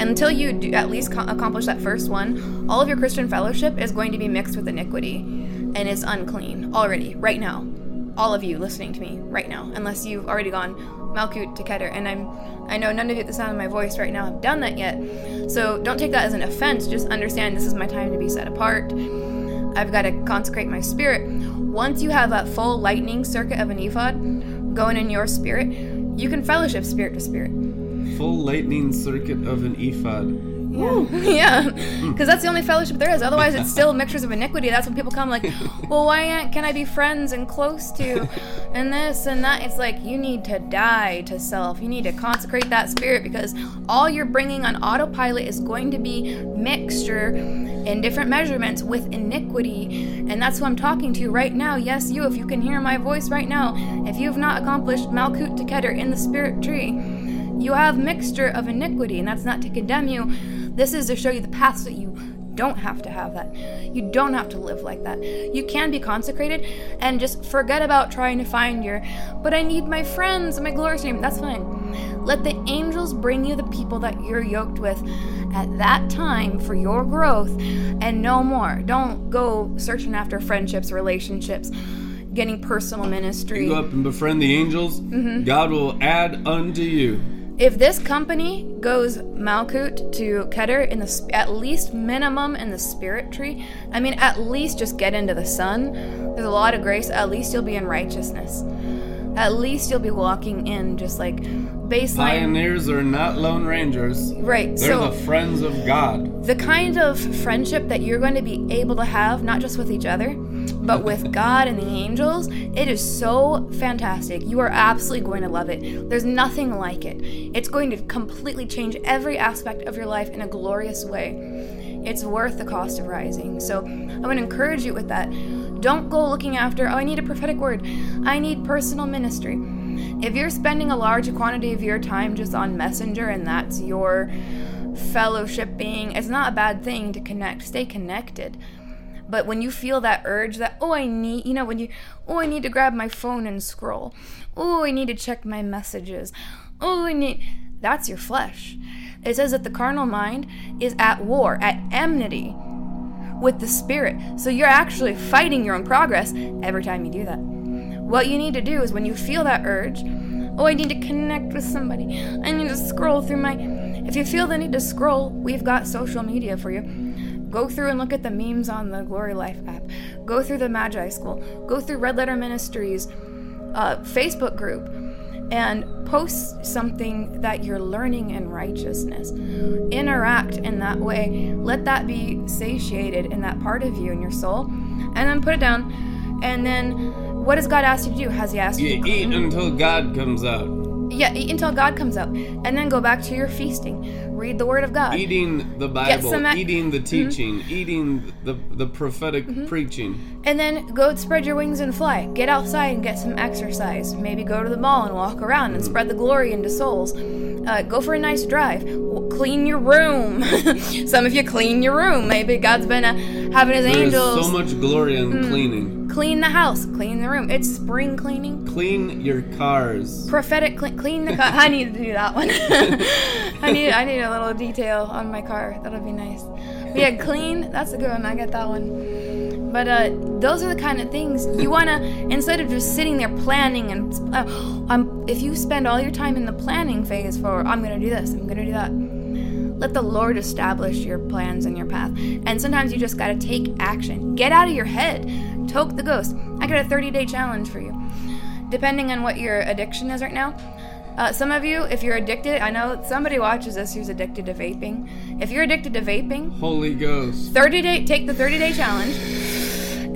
C: Until you do at least co- accomplish that first one, all of your Christian fellowship is going to be mixed with iniquity and is unclean already, right now. All of you listening to me right now, unless you've already gone Malkut to Keter. And I'm, I know none of you at the sound of my voice right now have done that yet. So don't take that as an offense. Just understand this is my time to be set apart. I've got to consecrate my spirit. Once you have that full lightning circuit of an ephod going in your spirit, you can fellowship spirit to spirit.
B: Full lightning circuit of an ephod.
C: Yeah, because that's the only fellowship there is. Otherwise, it's still mixtures of iniquity. That's when people come like, well, why can't can I be friends and close to, and this and that? It's like you need to die to self. You need to consecrate that spirit because all you're bringing on autopilot is going to be mixture in different measurements with iniquity, and that's who I'm talking to right now. Yes, you. If you can hear my voice right now, if you have not accomplished Malkut to Keter in the spirit tree, you have mixture of iniquity, and that's not to condemn you. This is to show you the paths that you don't have to have that. You don't have to live like that. You can be consecrated and just forget about trying to find your, but I need my friends and my glory name. That's fine. Let the angels bring you the people that you're yoked with at that time for your growth and no more. Don't go searching after friendships, relationships, getting personal ministry.
B: You go up and befriend the angels,
C: Mm-hmm.
B: God will add unto you.
C: If this company goes Malkut to Keter in the sp- at least minimum in the spirit tree, I mean at least just get into the sun. There's a lot of grace. At least you'll be in righteousness. At least you'll be walking in just like baseline.
B: Pioneers are not lone rangers.
C: Right.
B: They're
C: so
B: the friends of God.
C: the kind of friendship that you're going to be able to have, not just with each other, but with God and the angels, it is so fantastic. You are absolutely going to love it. There's nothing like it. It's going to completely change every aspect of your life in a glorious way. It's worth the cost of rising. So I would encourage you with that. Don't go looking after, oh, I need a prophetic word. I need personal ministry. If you're spending a large quantity of your time just on Messenger and that's your fellowshipping, it's not a bad thing to connect. Stay connected. But when you feel that urge that, oh, I need, you know, when you, oh, I need to grab my phone and scroll. Oh, I need to check my messages. Oh, I need, that's your flesh. It says that the carnal mind is at war, at enmity with the spirit. So you're actually fighting your own progress every time you do that. What you need to do is when you feel that urge, oh, I need to connect with somebody. I need to scroll through my. If you feel the need to scroll, we've got social media for you. Go through and look at the memes on the Glory Life app. Go through the Magi School. Go through Red Letter Ministries uh, Facebook group and post something that you're learning in righteousness. Interact in that way. Let that be satiated in that part of you in your soul. And then put it down. And then what has God asked you to do? Has He asked you
B: You
C: to
B: eat until God comes out.
C: Yeah, eat until God comes out. And then go back to your feasting. Read the Word of God.
B: Eating the Bible,
C: some ac-
B: eating the teaching, eating the the prophetic preaching.
C: And then go spread your wings and fly. Get outside and get some exercise. Maybe go to the mall and walk around and spread the glory into souls. Uh, go for a nice drive. Clean your room. some of you clean your room. Maybe God's been uh, having His
B: There
C: angels Mm.
B: so much glory in cleaning.
C: Clean the house, clean the room. It's spring cleaning.
B: Clean your cars.
C: Prophetic clean, clean the car. I need to do that one. I need I need a little detail on my car. That'll be nice. But yeah, clean. That's a good one. I get that one. But uh, those are the kind of things you wanna instead of just sitting there planning and uh, if you spend all your time in the planning phase for I'm gonna do this, I'm gonna do that. Let the Lord establish your plans and your path. And sometimes you just gotta take action. Get out of your head. Toke the ghost. I got a 30 day challenge for you depending on what your addiction is right now. Uh, some of you, if you're addicted, I know somebody watches this who's addicted to vaping. If you're addicted to vaping,
B: Holy Ghost.
C: 30 day, take the 30 day challenge.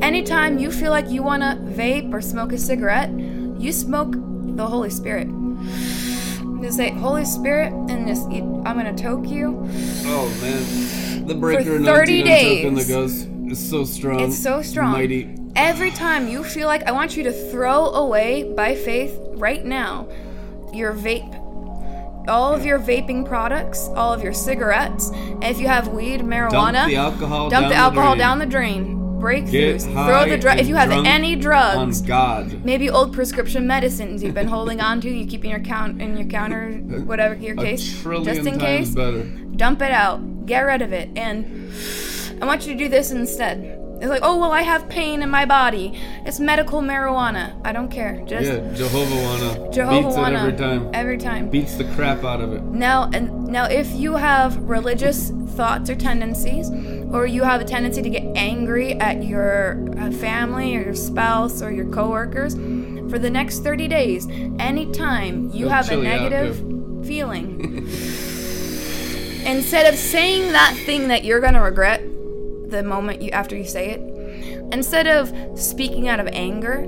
C: Anytime you feel like you want to vape or smoke a cigarette, you smoke the Holy Spirit. Just say, Holy Spirit, and just, I'm to toke you.
B: Oh man. The breaker
C: 30
B: anointing on
C: days.
B: the ghost is so strong.
C: It's so strong.
B: Mighty.
C: Every time you feel like I want you to throw away by faith right now your vape. All of your vaping products, all of your cigarettes, and if you have weed, marijuana,
B: Dump the alcohol
C: dump
B: down
C: the alcohol
B: drain.
C: down the drain. Breakthroughs. Throw the drug. If you have any drugs,
B: on God.
C: maybe old prescription medicines you've been holding on to, you keep in your count in your counter, whatever your case, just in case
B: better.
C: dump it out, get rid of it, and I want you to do this instead. It's like, oh well, I have pain in my body. It's medical marijuana. I don't care. Just
B: Yeah, Jehovah wanna
C: Jehovah
B: beats
C: wanna
B: it every time.
C: Every time.
B: Beats the crap out of it.
C: Now and now, if you have religious thoughts or tendencies, or you have a tendency to get angry at your uh, family or your spouse or your coworkers, for the next 30 days, anytime you
B: They'll
C: have a negative feeling, instead of saying that thing that you're gonna regret the moment you after you say it, instead of speaking out of anger,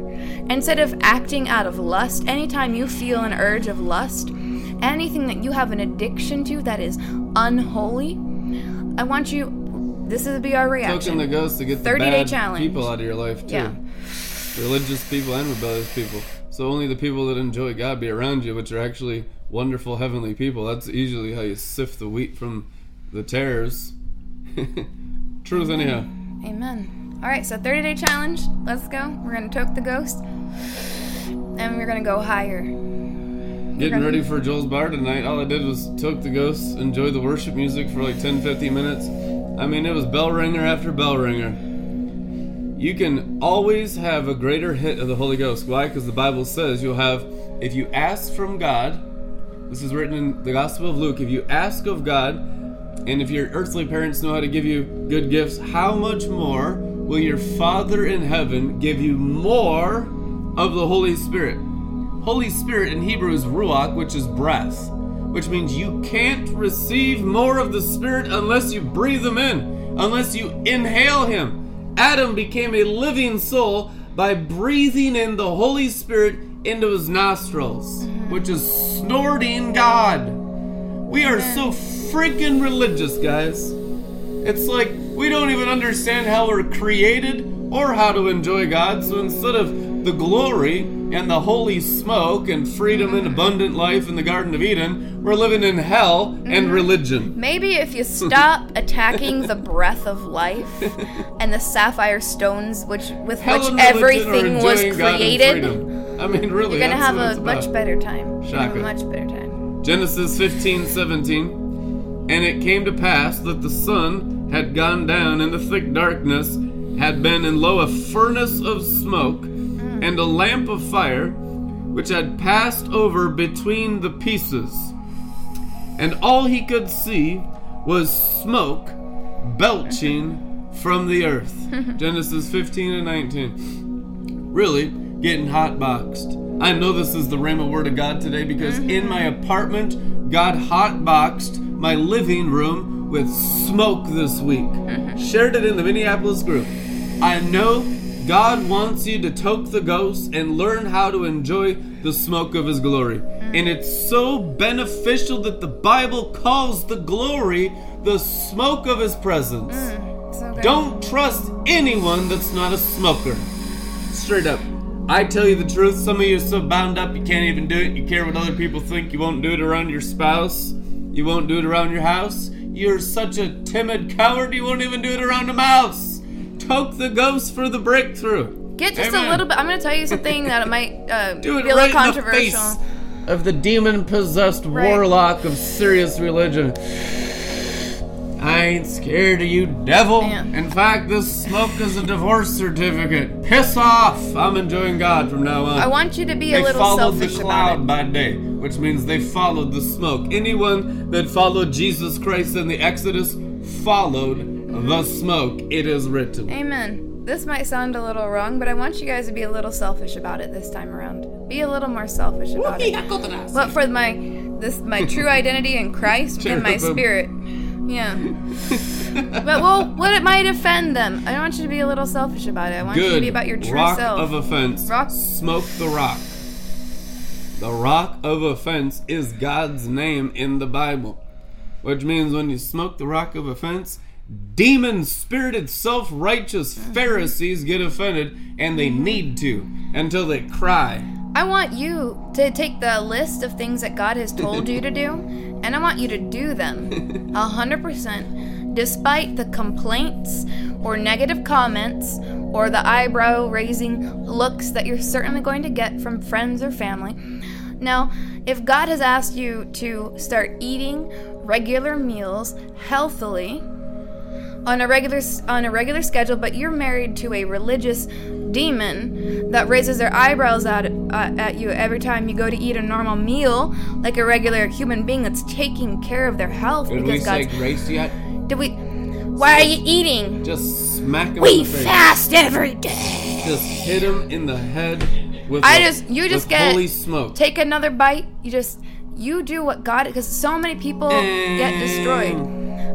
C: instead of acting out of lust, anytime you feel an urge of lust, anything that you have an addiction to that is unholy, I want you. This is be our reaction.
B: Token the ghost to get the
C: 30-day
B: bad
C: challenge.
B: people out of your life too.
C: Yeah.
B: Religious people and rebellious people. So only the people that enjoy God be around you, which are actually wonderful heavenly people. That's usually how you sift the wheat from the tares. Truth anyhow.
C: Amen. All right, so 30 day challenge. Let's go. We're gonna toke the ghost, and we're gonna go higher.
B: Getting ready for Joel's bar tonight. All I did was took the ghosts, enjoy the worship music for like 10, 15 minutes. I mean, it was bell ringer after bell ringer. You can always have a greater hit of the Holy Ghost. Why? Because the Bible says you'll have, if you ask from God, this is written in the Gospel of Luke, if you ask of God, and if your earthly parents know how to give you good gifts, how much more will your Father in heaven give you more of the Holy Spirit? Holy Spirit in Hebrew is ruach, which is breath, which means you can't receive more of the Spirit unless you breathe Him in, unless you inhale Him. Adam became a living soul by breathing in the Holy Spirit into his nostrils, mm-hmm. which is snorting God. We are so freaking religious, guys. It's like we don't even understand how we're created or how to enjoy God. So instead of the glory and the holy smoke and freedom and abundant life in the Garden of Eden, we're living in hell and mm-hmm. religion.
C: Maybe if you stop attacking the breath of life and the sapphire stones, which with
B: Hell
C: which
B: and religion are
C: everything was
B: enjoying God and
C: created.
B: I mean, really,
C: you're gonna have a much better time. You're gonna have a
B: Shaka.
C: much better time.
B: Genesis 15, 17. And it came to pass that the sun had gone down, and the thick darkness had been in lo a furnace of smoke, mm. and a lamp of fire, which had passed over between the pieces. And all he could see was smoke belching from the earth. Genesis 15 and 19. Really, getting hot boxed. I know this is the Rhema word of God today because in mm-hmm. my apartment, God hotboxed my living room with smoke this week. Mm-hmm. Shared it in the Minneapolis group. I know God wants you to toke the ghost and learn how to enjoy the smoke of His glory. Mm-hmm. And it's so beneficial that the Bible calls the glory the smoke of His presence.
C: Mm, so.
B: Don't trust anyone that's not a smoker. Straight up. I tell you the truth, some of you are so bound up you can't even do it. You care what other people think. You won't do it around your spouse. You won't do it around your house. You're such a timid coward, you won't even do it around a mouse. Toke the ghost for the breakthrough.
C: Get just
B: Amen.
C: a little bit. I'm going to tell you something that might uh,
B: Do it
C: be a
B: right
C: little
B: in the face
C: controversial.
B: of the demon possessed
C: Right.
B: warlock of serious religion. I ain't scared of you, devil.
C: Yeah.
B: In fact, this smoke is a divorce certificate. Piss off! I'm enjoying God from now on.
C: I want you to be
B: they
C: a little
B: followed the cloud
C: about it.
B: by day, which means they followed the smoke. Anyone that followed Jesus Christ in the Exodus followed the smoke. It is written.
C: Amen. This might sound a little wrong, but I want you guys to be a little selfish about it this time around. Be a little more selfish about it. But for my this my true identity in Christ and my spirit. Yeah. but well, what it might offend them. I don't want you to be a little selfish about it. I want you to be about your true
B: rock
C: self.
B: of offense.
C: Rock-
B: Smoke the rock. The rock of offense is God's name in the Bible, which means when you smoke the rock of offense, demon spirited, self righteous
C: Mm-hmm.
B: Pharisees get offended, and they need to until they cry.
C: I want you to take the list of things that God has told you to do, and I want you to do them hundred percent, despite the complaints or negative comments or the eyebrow raising looks that you're certainly going to get from friends or family. Now, if God has asked you to start eating regular meals healthily, on a regular on a regular schedule, but you're married to a religious demon that raises their eyebrows at uh, at you every time you go to eat a normal meal, like a regular human being that's taking care of their health
B: Did we
C: because
B: say grace yet?
C: Did we? Why are you eating?
B: Just smack him in
C: We
B: the face.
C: fast every day.
B: Just hit him in the head with
C: I just you just get
B: holy smoke.
C: take another bite. You just you do what God because so many people get destroyed,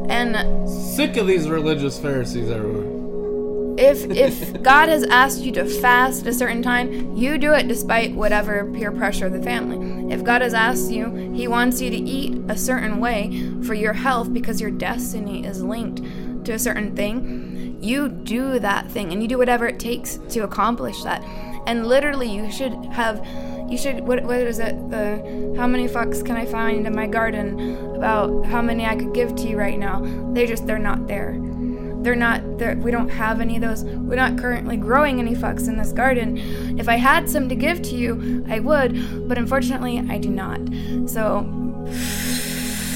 C: and
B: Sick of these religious Pharisees everywhere.
C: if if God has asked you to fast at a certain time, you do it despite whatever peer pressure of the family. If God has asked you, He wants you to eat a certain way for your health because your destiny is linked to a certain thing. You do that thing, and you do whatever it takes to accomplish that. And literally, you should have. You should. What, what is it? The how many fucks can I find in my garden? About how many I could give to you right now? They just they're not there they're not there we don't have any of those we're not currently growing any fucks in this garden if i had some to give to you i would but unfortunately i do not so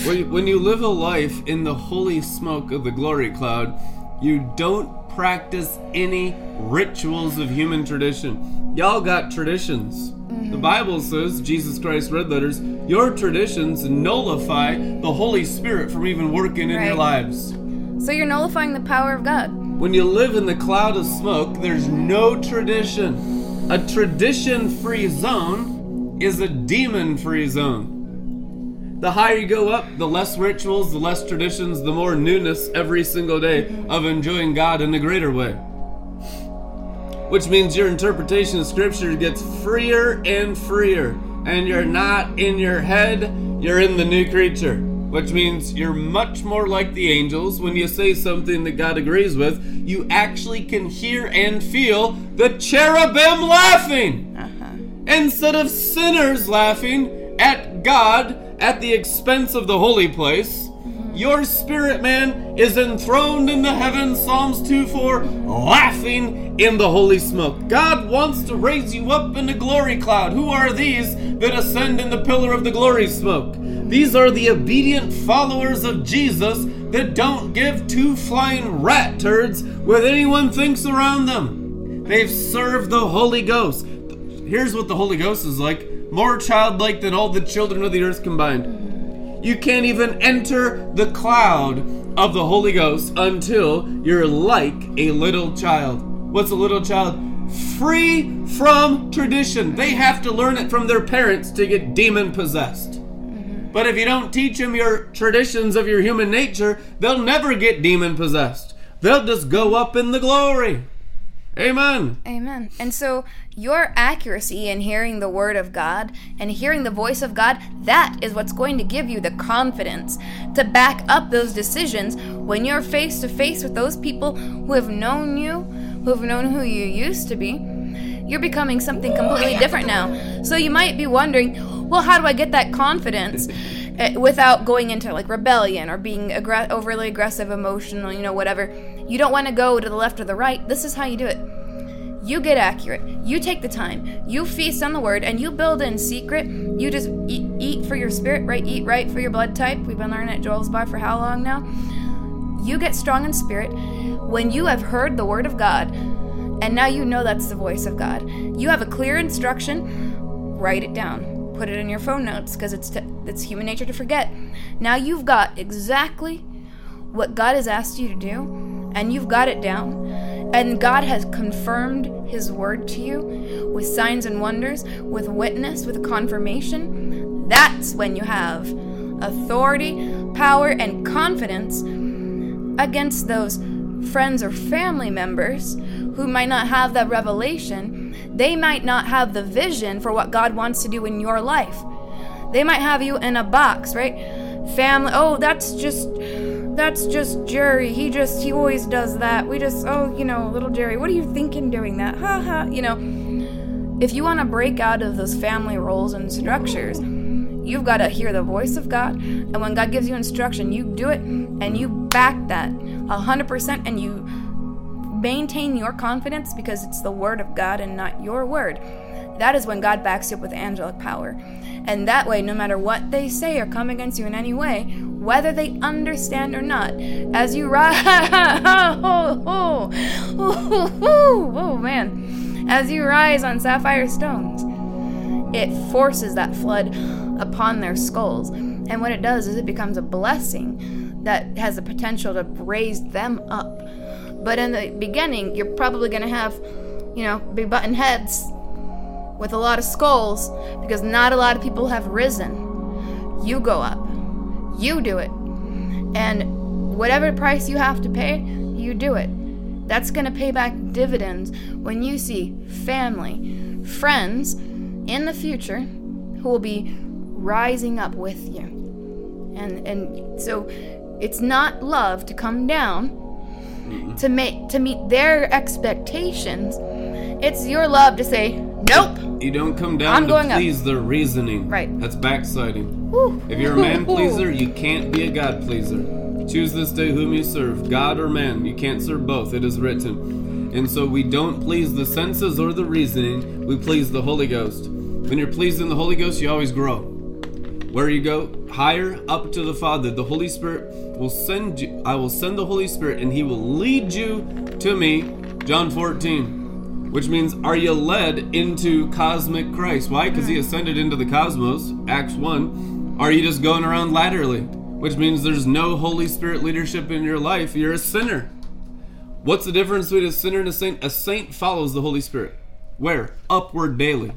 B: When when you live a life in the holy smoke of the glory cloud, you don't practice any rituals of human tradition. Y'all got traditions. The mm-hmm. Bible says, Jesus Christ red letters, your traditions nullify the Holy Spirit from even working in your lives.
C: so you're nullifying the power of god
B: When you live in the cloud of smoke, there's no tradition. A tradition free zone is a demon free zone. The higher you go up, the less rituals, the less traditions, the more newness every single day of enjoying God in a greater way. Which means your interpretation of Scripture gets freer and freer. And you're not in your head, you're in the new creature. Which means you're much more like the angels. When you say something that God agrees with, you actually can hear and feel the cherubim laughing uh-huh. instead of sinners laughing at God at the expense of the holy place. Mm-hmm. Your spirit man is enthroned in the heavens, Psalms 2 4, laughing in the holy smoke. God wants to raise you up in the glory cloud. Who are these that ascend in the pillar of the glory smoke? These are the obedient followers of Jesus that don't give two flying rat turds what anyone thinks around them. They've served the Holy Ghost. Here's what the Holy Ghost is like more childlike than all the children of the earth combined. You can't even enter the cloud of the Holy Ghost until you're like a little child. What's a little child? free from tradition. They have to learn it from their parents to get demon possessed. But if you don't teach them your traditions of your human nature, they'll never get demon possessed. They'll just go up in the glory. Amen.
C: Amen. And so your accuracy in hearing the word of God and hearing the voice of God, that is what's going to give you the confidence to back up those decisions when you're face to face with those people who have known you, who have known who you used to be. You're becoming something completely different now. So you might be wondering, well, how do I get that confidence? eh, Without going into like rebellion or being overly aggressive, emotional, you know, whatever. You don't want to go to the left or the right. This is how you do it. You get accurate. You take the time. You feast on the word and you build in secret. You just eat, eat for your spirit, right? Eat right for your blood type. We've been learning at Joel's Bar for how long now? You get strong in spirit when you have heard the word of God and now you know that's the voice of God. You have a clear instruction. Write it down. Put it in your phone notes because it's t- it's human nature to forget. Now you've got exactly what God has asked you to do, and you've got it down. And God has confirmed His word to you with signs and wonders, with witness, with confirmation. That's when you have authority, power, and confidence against those friends or family members who might not have that revelation. They might not have the vision for what God wants to do in your life. They might have you in a box, right? Family, oh, that's just that's just Jerry. He just he always does that. We just oh, you know, little Jerry, what are you thinking doing that? Ha ha, you know. If you want to break out of those family roles and structures, you've got to hear the voice of God. And when God gives you instruction, you do it and you back that 100% and you maintain your confidence because it's the word of God and not your word. That is when God backs you up with angelic power. And that way, no matter what they say or come against you in any way, whether they understand or not, as you rise, oh, oh, oh, oh, man, as you rise on sapphire stones, it forces that flood upon their skulls. And what it does is it becomes a blessing that has the potential to raise them up. But in the beginning, you're probably going to have, you know, big button heads with a lot of skulls because not a lot of people have risen. You go up, you do it. And whatever price you have to pay, you do it. That's going to pay back dividends when you see family, friends in the future who will be rising up with you. And and so it's not love to come down to make to meet their expectations. It's your love to say, "Nope."
B: You don't come down
C: I'm
B: to
C: going up.
B: please their reasoning.
C: Right.
B: That's backsliding.
C: Woo.
B: If you're a man pleaser, you can't be a God pleaser. Choose this day whom you serve, God or man. You can't serve both, it is written. And so we don't please the senses or the reasoning, we please the Holy Ghost. When you're pleasing the Holy Ghost, you always grow. Where you go, higher up to the Father, the Holy Spirit will send you. I will send the Holy Spirit, and He will lead you to me. John 14. Which means, are you led into cosmic Christ? Why? Because He ascended into the cosmos. Acts 1. Are you just going around laterally? Which means there's no Holy Spirit leadership in your life. You're a sinner. What's the difference between a sinner and a saint? A saint follows the Holy Spirit. Where? Upward daily.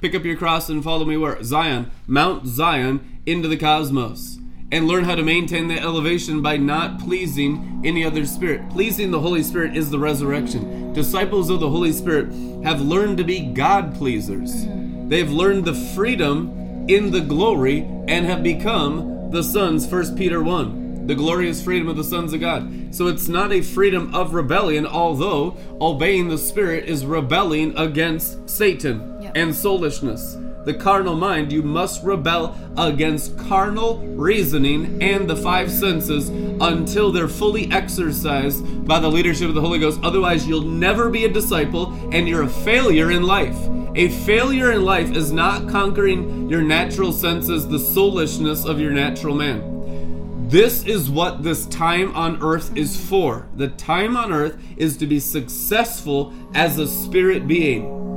B: Pick up your cross and follow me where? Zion. Mount Zion into the cosmos. And learn how to maintain that elevation by not pleasing any other spirit. Pleasing the Holy Spirit is the resurrection. Disciples of the Holy Spirit have learned to be God pleasers. Mm-hmm. They've learned the freedom in the glory and have become the sons, 1 Peter 1 the glorious freedom of the sons of God. So it's not a freedom of rebellion, although obeying the Spirit is rebelling against Satan
C: Yep.
B: and soulishness. The carnal mind, you must rebel against carnal reasoning and the five senses until they're fully exercised by the leadership of the Holy Ghost. Otherwise, you'll never be a disciple and you're a failure in life. A failure in life is not conquering your natural senses, the soulishness of your natural man. This is what this time on earth is for. The time on earth is to be successful as a spirit being.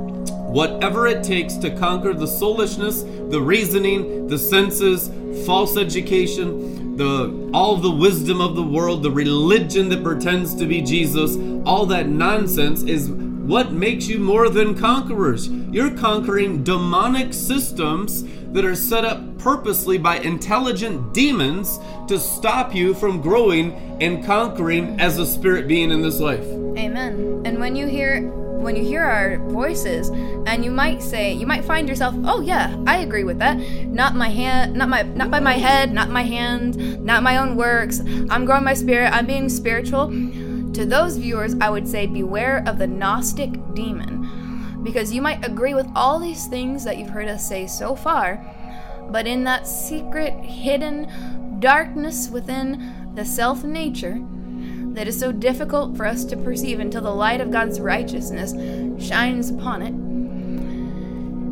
B: Whatever it takes to conquer the soulishness, the reasoning, the senses, false education, the all the wisdom of the world, the religion that pretends to be Jesus, all that nonsense is what makes you more than conquerors? You're conquering demonic systems that are set up purposely by intelligent demons to stop you from growing and conquering as a spirit being in this life.
C: Amen. And when you hear when you hear our voices and you might say you might find yourself, "Oh yeah, I agree with that. Not my hand, not my not by my head, not my hand, not my own works. I'm growing my spirit. I'm being spiritual." To those viewers, I would say beware of the Gnostic demon because you might agree with all these things that you've heard us say so far, but in that secret, hidden darkness within the self nature that is so difficult for us to perceive until the light of God's righteousness shines upon it,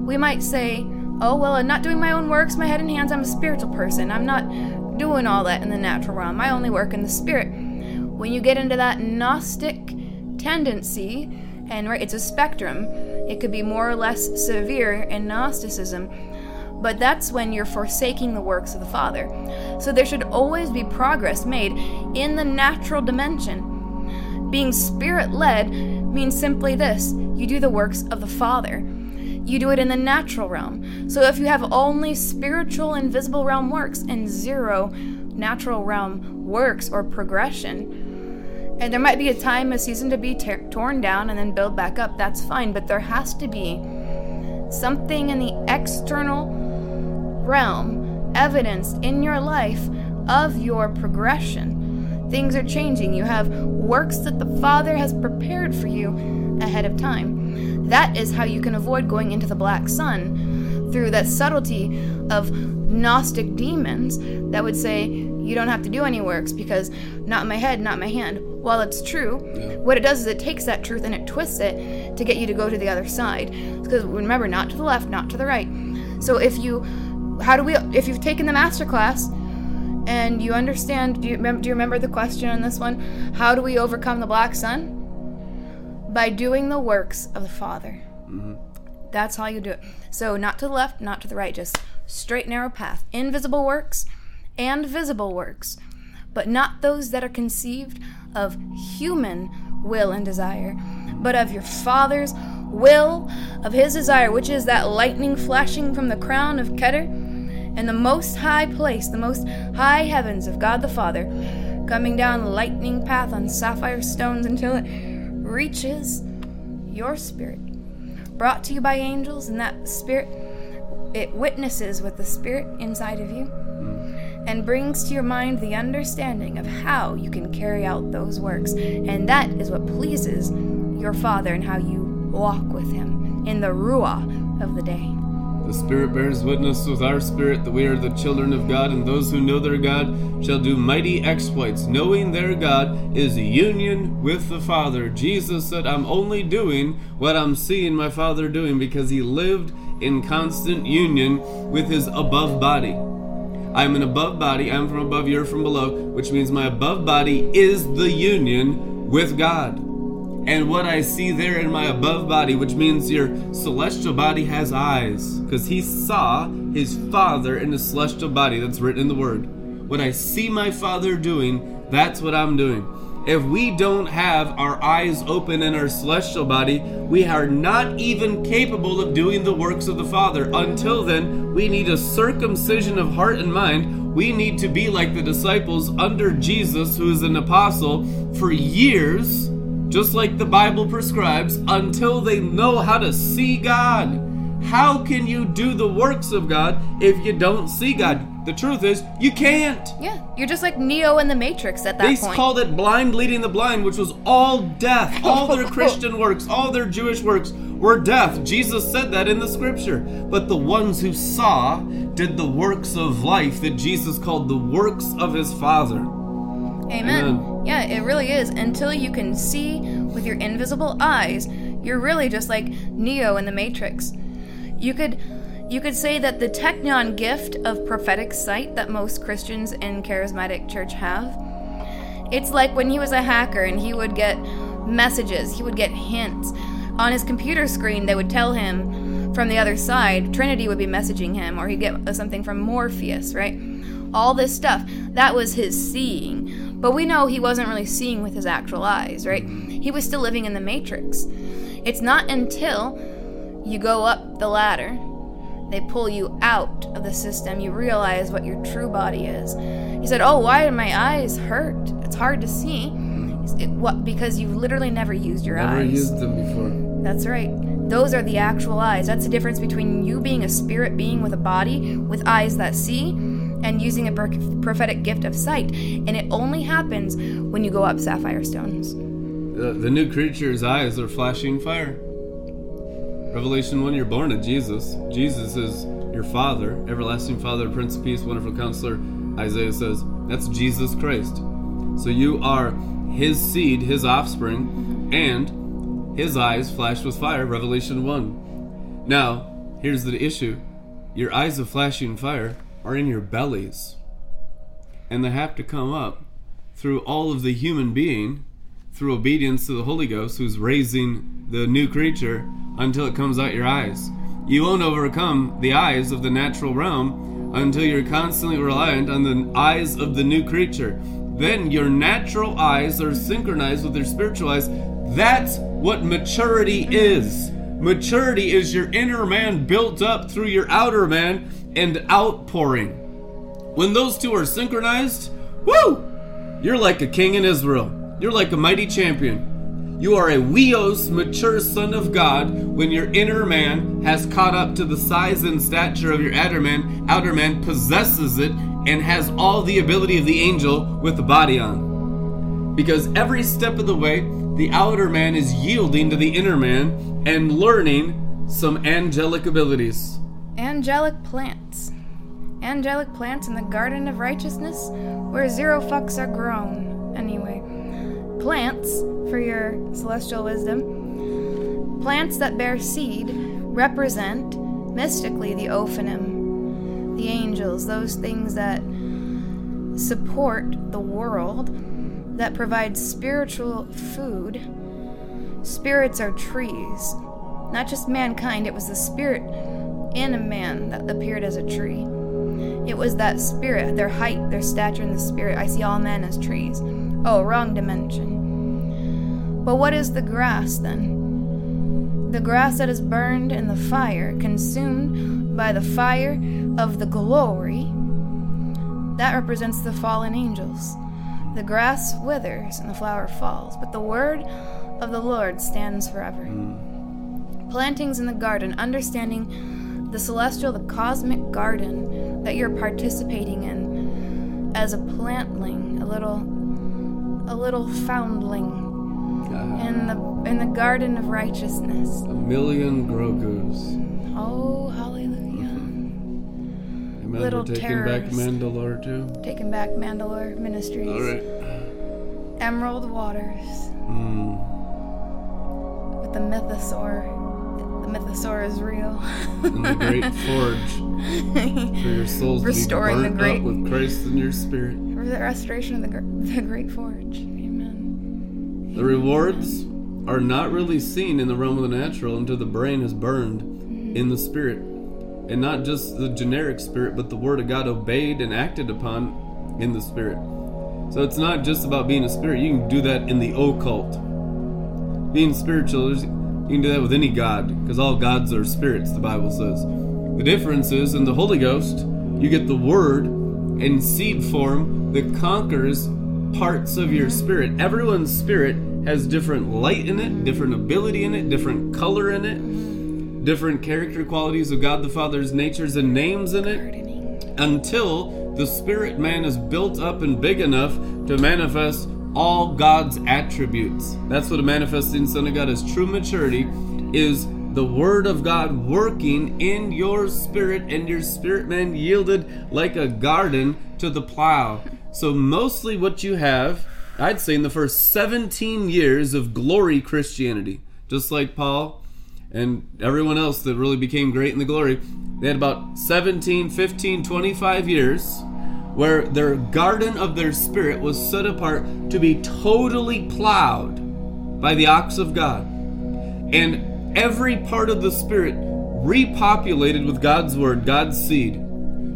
C: we might say, Oh, well, I'm not doing my own works, my head and hands, I'm a spiritual person. I'm not doing all that in the natural realm. I only work in the spirit. When you get into that Gnostic tendency, and right, it's a spectrum, it could be more or less severe in Gnosticism but that's when you're forsaking the works of the Father. So there should always be progress made in the natural dimension. Being spirit led means simply this you do the works of the Father. You do it in the natural realm. So if you have only spiritual invisible realm works and zero natural realm works or progression, and there might be a time, a season to be ter- torn down and then build back up, that's fine, but there has to be something in the external realm evidenced in your life of your progression. Things are changing. You have works that the Father has prepared for you ahead of time. That is how you can avoid going into the black sun through that subtlety of Gnostic demons that would say, you don't have to do any works because not my head, not my hand. While it's true,
B: Yeah.
C: what it does is it takes that truth and it twists it to get you to go to the other side. Because remember, not to the left, not to the right. So if you, how do we, if you've taken the master class and you understand, do you, remem- do you remember the question on this one? How do we overcome the black sun? By doing the works of the Father. Mm-hmm. That's how you do it. So, not to the left, not to the right, just straight, narrow path. Invisible works and visible works, but not those that are conceived of human will and desire, but of your Father's will, of His desire, which is that lightning flashing from the crown of Keter and the most high place, the most high heavens of God the Father, coming down the lightning path on sapphire stones until it reaches your spirit brought to you by angels, and that spirit it witnesses with the spirit inside of you and brings to your mind the understanding of how you can carry out those works. And that is what pleases your Father and how you walk with Him in the Ruah of the day.
B: The Spirit bears witness with our spirit that we are the children of God, and those who know their God shall do mighty exploits. Knowing their God is union with the Father. Jesus said, I'm only doing what I'm seeing my Father doing because he lived in constant union with his above body. I'm an above body, I'm from above, you're from below, which means my above body is the union with God. And what I see there in my above body, which means your celestial body has eyes, because he saw his father in the celestial body. That's written in the word. What I see my father doing, that's what I'm doing. If we don't have our eyes open in our celestial body, we are not even capable of doing the works of the Father. Until then, we need a circumcision of heart and mind. We need to be like the disciples under Jesus, who is an apostle, for years just like the Bible prescribes, until they know how to see God. How can you do the works of God if you don't see God? The truth is, you can't.
C: Yeah, you're just like Neo in the Matrix at that
B: They
C: point.
B: They called it blind leading the blind, which was all death. All their Christian works, all their Jewish works were death. Jesus said that in the scripture. But the ones who saw did the works of life that Jesus called the works of his Father.
C: Amen.
B: Amen.
C: Yeah, it really is. Until you can see with your invisible eyes, you're really just like Neo in the Matrix. You could you could say that the technion gift of prophetic sight that most Christians in charismatic church have. It's like when he was a hacker and he would get messages, he would get hints. On his computer screen, they would tell him from the other side, Trinity would be messaging him, or he'd get something from Morpheus, right? All this stuff. That was his seeing. But we know he wasn't really seeing with his actual eyes, right? He was still living in the matrix. It's not until you go up the ladder, they pull you out of the system, you realize what your true body is. He said, Oh, why do my eyes hurt? It's hard to see. It, what, because you've literally never used your
B: Never
C: eyes.
B: Never used them before.
C: That's right. Those are the actual eyes. That's the difference between you being a spirit being with a body with eyes that see and using a prophetic gift of sight. And it only happens when you go up sapphire stones.
B: The, the new creature's eyes are flashing fire. Revelation 1, you're born of Jesus. Jesus is your Father, everlasting Father, Prince of Peace, wonderful counselor. Isaiah says, that's Jesus Christ. So you are his seed, his offspring, and his eyes flash with fire. Revelation 1. Now, here's the issue your eyes of flashing fire are in your bellies, and they have to come up through all of the human being through obedience to the Holy Ghost who's raising the new creature until it comes out your eyes. You won't overcome the eyes of the natural realm until you're constantly reliant on the eyes of the new creature. Then your natural eyes are synchronized with your spiritual eyes. That's what maturity is. Maturity is your inner man built up through your outer man and outpouring. When those two are synchronized, woo! You're like a king in Israel. You're like a mighty champion. You are a huios, mature son of God when your inner man has caught up to the size and stature of your outer man, outer man possesses it and has all the ability of the angel with the body on. Because every step of the way, the outer man is yielding to the inner man and learning some angelic abilities.
C: Angelic plants. Angelic plants in the garden of righteousness where zero fucks are grown. Anyway, plants, for your celestial wisdom, plants that bear seed represent mystically the Ophanim, the angels, those things that support the world, that provide spiritual food. Spirits are trees. Not just mankind, it was the spirit in a man that appeared as a tree. It was that spirit, their height, their stature in the spirit. I see all men as trees. Oh, wrong dimension. But what is the grass then? The grass that is burned in the fire, consumed by the fire of the glory, that represents the fallen angels. The grass withers and the flower falls, but the word of the Lord stands forever. Mm. Plantings in the garden, understanding the celestial, the cosmic garden that you're participating in as a plantling, a little a little foundling in the in the garden of righteousness.
B: A million Grogus.
C: Oh, hallelujah.
B: Amen.
C: Little
B: taking back
C: terrors.
B: Mandalore too.
C: Taking back Mandalore Ministries.
B: All right.
C: Emerald Waters
B: Mm.
C: with the mythosaur. The mythosaur is real.
B: And the great forge for your souls
C: Restoring
B: to
C: the
B: be burnt
C: great-
B: up with Christ in your spirit.
C: For the restoration of the, the Great Forge. Amen.
B: The rewards are not really seen in the realm of the natural until the brain is burned in the spirit. And not just the generic spirit, but the word of God obeyed and acted upon in the spirit. So it's not just about being a spirit. You can do that in the occult. Being spiritual, is- you can do that with any God, because all gods are spirits, the Bible says. The difference is in the Holy Ghost, you get the word in seed form that conquers parts of your spirit. Everyone's spirit has different light in it, different ability in it, different color in it, different character qualities of God the Father's natures and names in it until the spirit man is built up and big enough to manifest all God's attributes. That's what a manifesting son of God is. True maturity is the word of God working in your spirit and your spirit man yielded like a garden to the plow. So mostly what you have, I'd say in the first 17 years of glory Christianity, just like Paul and everyone else that really became great in the glory, they had about 17, 15, 25 years where their garden of their spirit was set apart to be totally plowed by the ox of God. And every part of the spirit repopulated with God's word, God's seed,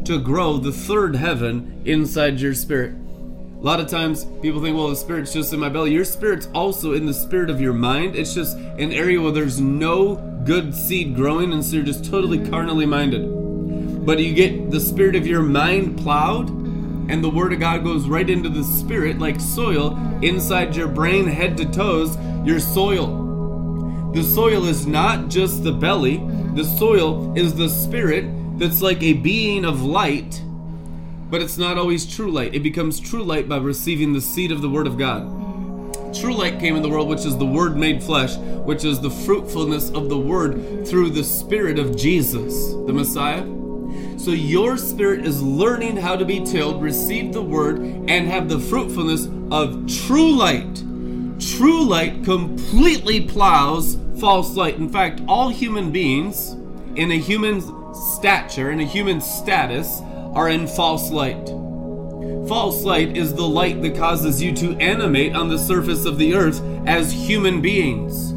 B: to grow the third heaven inside your spirit. A lot of times people think, well, the spirit's just in my belly. Your spirit's also in the spirit of your mind. It's just an area where there's no good seed growing, and so you're just totally carnally minded. But you get the spirit of your mind plowed, and the word of God goes right into the spirit like soil inside your brain, head to toes, your soil. The soil is not just the belly, the soil is the spirit that's like a being of light but it's not always true light. It becomes true light by receiving the seed of the Word of God. True light came in the world, which is the Word made flesh, which is the fruitfulness of the Word through the Spirit of Jesus, the Messiah. So your spirit is learning how to be tilled, receive the Word, and have the fruitfulness of true light. True light completely plows false light. In fact, all human beings in a human stature, in a human status, are in false light. False light is the light that causes you to animate on the surface of the earth as human beings.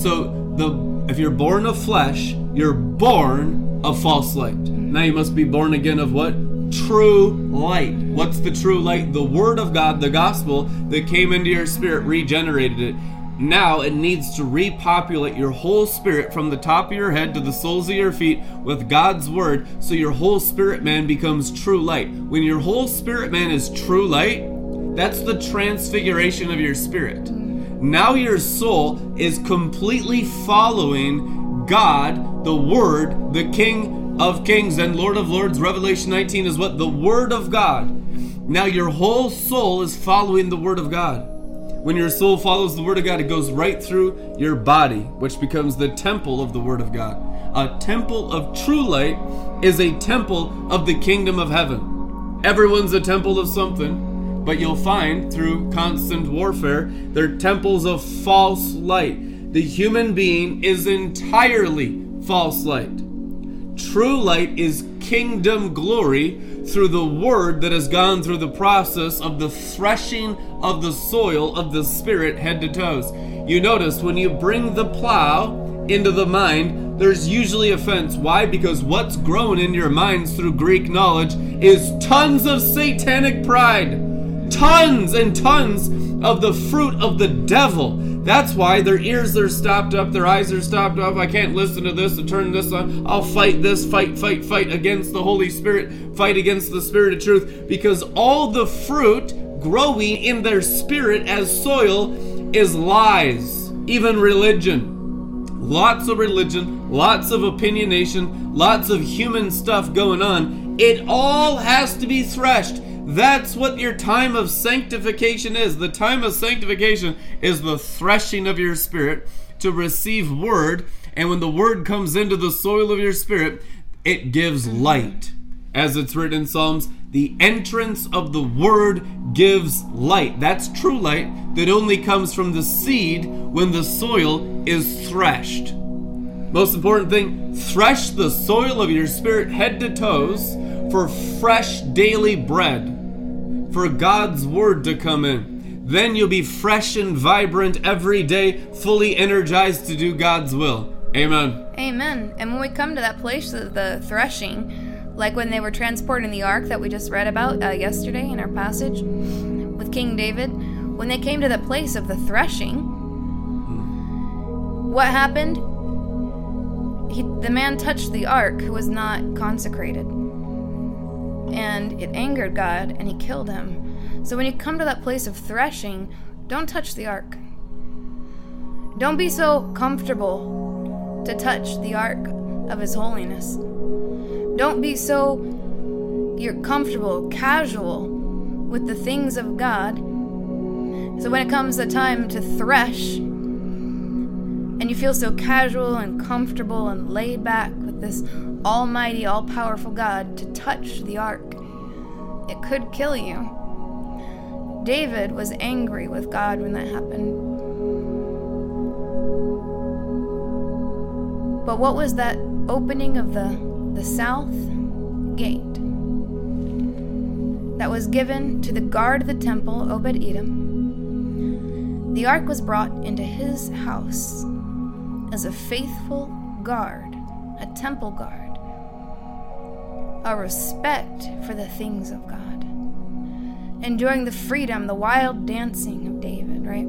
B: So the if you're born of flesh, you're born of false light. Now you must be born again of what? True light. What's the true light? The word of God, the gospel that came into your spirit regenerated it. Now it needs to repopulate your whole spirit from the top of your head to the soles of your feet with God's word so your whole spirit man becomes true light. When your whole spirit man is true light, that's the transfiguration of your spirit. Now your soul is completely following God, the Word, the King of Kings and Lord of Lords. Revelation 19 is what? The Word of God. Now your whole soul is following the Word of God. When your soul follows the Word of God, it goes right through your body, which becomes the temple of the Word of God. A temple of true light is a temple of the kingdom of heaven. Everyone's a temple of something, but you'll find through constant warfare, they're temples of false light. The human being is entirely false light. True light is kingdom glory through the word that has gone through the process of the threshing of the soil of the spirit head to toes. You notice when you bring the plow into the mind, there's usually offense. Why? Because what's grown in your minds through Greek knowledge is tons of satanic pride. Tons and tons of the fruit of the devil. That's why their ears are stopped up, their eyes are stopped up. I can't listen to this and turn this on. I'll fight this, fight, fight, fight against the Holy Spirit, fight against the Spirit of truth, because all the fruit growing in their spirit as soil is lies, even religion. Lots of religion, lots of opinionation, lots of human stuff going on. It all has to be threshed. That's what your time of sanctification is. The time of sanctification is the threshing of your spirit to receive word. And when the word comes into the soil of your spirit, it gives mm-hmm. light. As it's written in Psalms, the entrance of the word gives light. That's true light that only comes from the seed when the soil is threshed. Most important thing, thresh the soil of your spirit head to toes for fresh daily bread for God's word to come in. Then you'll be fresh and vibrant every day, fully energized to do God's will. Amen.
C: Amen. And when we come to that place of the threshing, like when they were transporting the ark that we just read about uh, yesterday in our passage with King David, when they came to the place of the threshing, what happened? He, the man touched the ark who was not consecrated and it angered God, and he killed him. So when you come to that place of threshing, don't touch the ark. Don't be so comfortable to touch the ark of his holiness. Don't be so you're comfortable, casual with the things of God. So when it comes the time to thresh, and you feel so casual and comfortable and laid back this almighty, all powerful God to touch the ark. It could kill you. David was angry with God when that happened. But what was that opening of the, the south gate that was given to the guard of the temple, Obed Edom? The ark was brought into his house as a faithful guard, a temple guard, a respect for the things of God. enjoying the freedom, the wild dancing of David, right?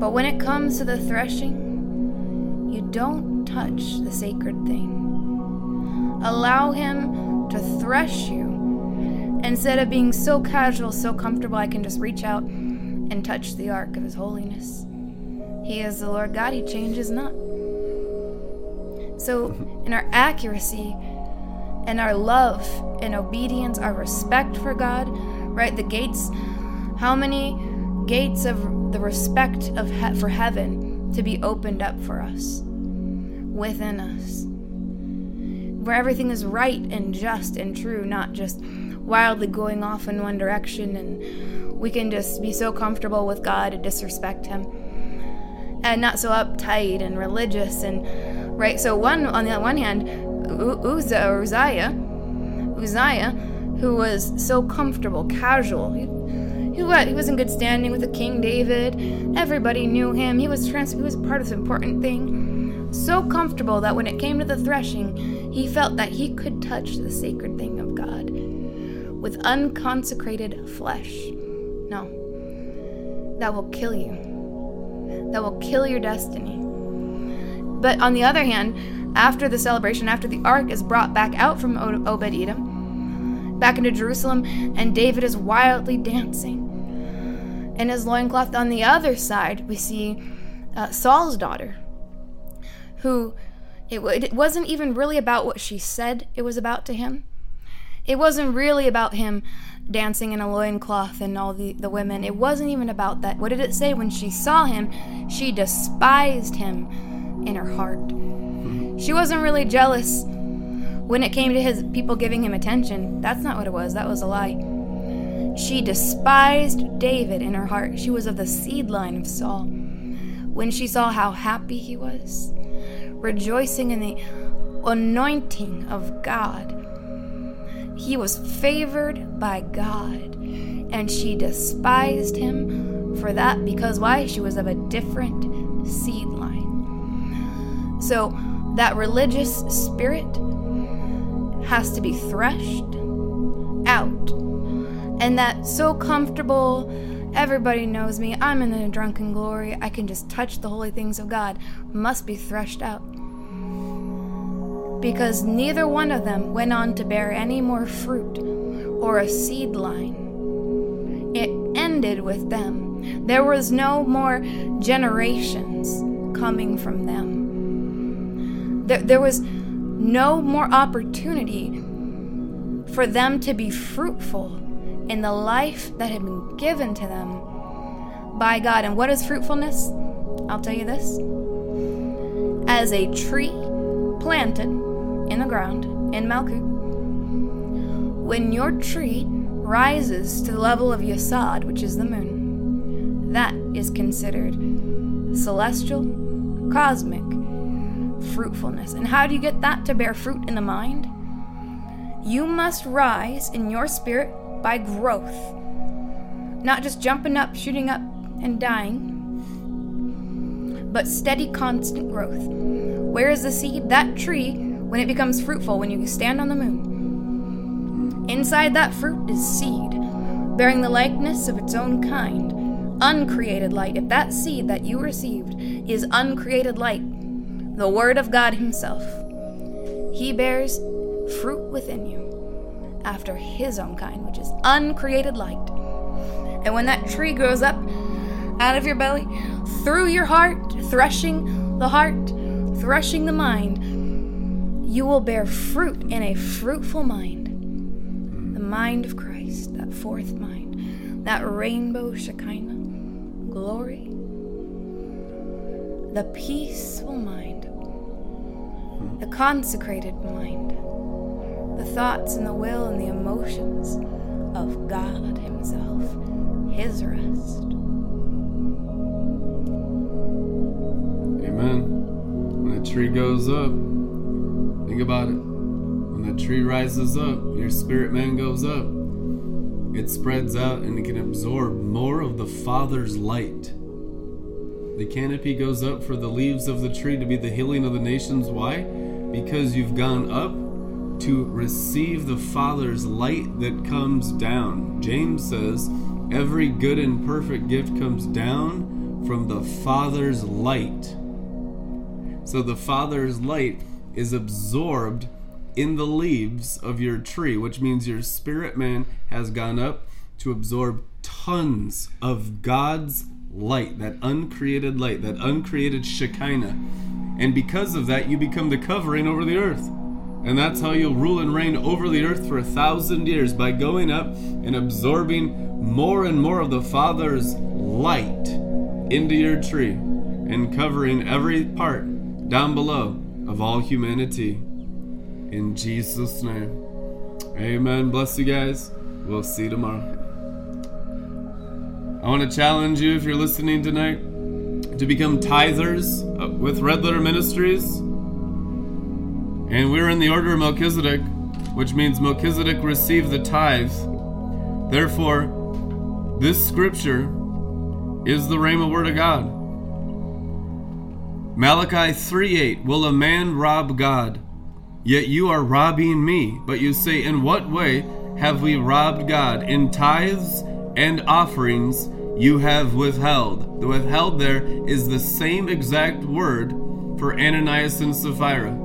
C: But when it comes to the threshing, you don't touch the sacred thing. Allow Him to thresh you instead of being so casual, so comfortable, I can just reach out and touch the ark of His holiness. He is the Lord God, He changes not. So, in our accuracy and our love and obedience, our respect for God, right? The gates, how many gates of the respect of he- for heaven to be opened up for us within us, where everything is right and just and true, not just wildly going off in one direction, and we can just be so comfortable with God and disrespect Him, and not so uptight and religious and right. So one on the one hand, Uzzah or Uzziah, Uzziah, who was so comfortable, casual. He, he, he was in good standing with the King David. Everybody knew him. He was trans- he was part of this important thing. So comfortable that when it came to the threshing, he felt that he could touch the sacred thing of God with unconsecrated flesh. No. That will kill you. That will kill your destiny. But on the other hand, after the celebration, after the ark is brought back out from Obed Edom, back into Jerusalem, and David is wildly dancing. In his loincloth on the other side, we see uh, Saul's daughter, who it, it wasn't even really about what she said it was about to him. It wasn't really about him dancing in a loincloth and all the, the women. It wasn't even about that. What did it say? When she saw him, she despised him in her heart. She wasn't really jealous when it came to his people giving him attention. That's not what it was. That was a lie. She despised David in her heart. She was of the seed line of Saul. When she saw how happy he was, rejoicing in the anointing of God, he was favored by God, and she despised him for that because why? She was of a different seed line. So that religious spirit has to be threshed out. And that so comfortable, everybody knows me, I'm in a drunken glory, I can just touch the holy things of God, must be threshed out because neither one of them went on to bear any more fruit or a seed line. It ended with them. There was no more generations coming from them. There, there was no more opportunity for them to be fruitful in the life that had been given to them by God. And what is fruitfulness? I'll tell you this. As a tree planted in the ground in Malkut. When your tree rises to the level of Yesod, which is the moon, that is considered celestial, cosmic fruitfulness. And how do you get that to bear fruit in the mind? You must rise in your spirit by growth, not just jumping up, shooting up, and dying, but steady, constant growth. Where is the seed? That tree when it becomes fruitful, when you stand on the moon. Inside that fruit is seed, bearing the likeness of its own kind, uncreated light. If that seed that you received is uncreated light, the Word of God Himself, He bears fruit within you after His own kind, which is uncreated light. And when that tree grows up out of your belly, through your heart, threshing the heart, threshing the mind, you will bear fruit in a fruitful mind. The mind of Christ, that fourth mind, that rainbow Shekinah glory, the peaceful mind, the consecrated mind, the thoughts and the will and the emotions of God Himself, His rest.
B: Amen. When a tree goes up, Think about it. When the tree rises up, your spirit man goes up. It spreads out and it can absorb more of the Father's light. The canopy goes up for the leaves of the tree to be the healing of the nations. Why? Because you've gone up to receive the Father's light that comes down. James says, Every good and perfect gift comes down from the Father's light. So the Father's light is absorbed in the leaves of your tree, which means your spirit man has gone up to absorb tons of God's light, that uncreated light, that uncreated Shekinah. And because of that, you become the covering over the earth. And that's how you'll rule and reign over the earth for a thousand years by going up and absorbing more and more of the Father's light into your tree and covering every part down below of all humanity. In Jesus' name. Amen. Bless you guys. We'll see you tomorrow. I want to challenge you if you're listening tonight to become tithers uh, with Red Letter Ministries. And we're in the order of Melchizedek, which means Melchizedek received the tithe. Therefore, this scripture is the Rhema word of God. Malachi 3:8 Will a man rob God? Yet you are robbing me. But you say, In what way have we robbed God? In tithes and offerings you have withheld. The withheld there is the same exact word for Ananias and Sapphira.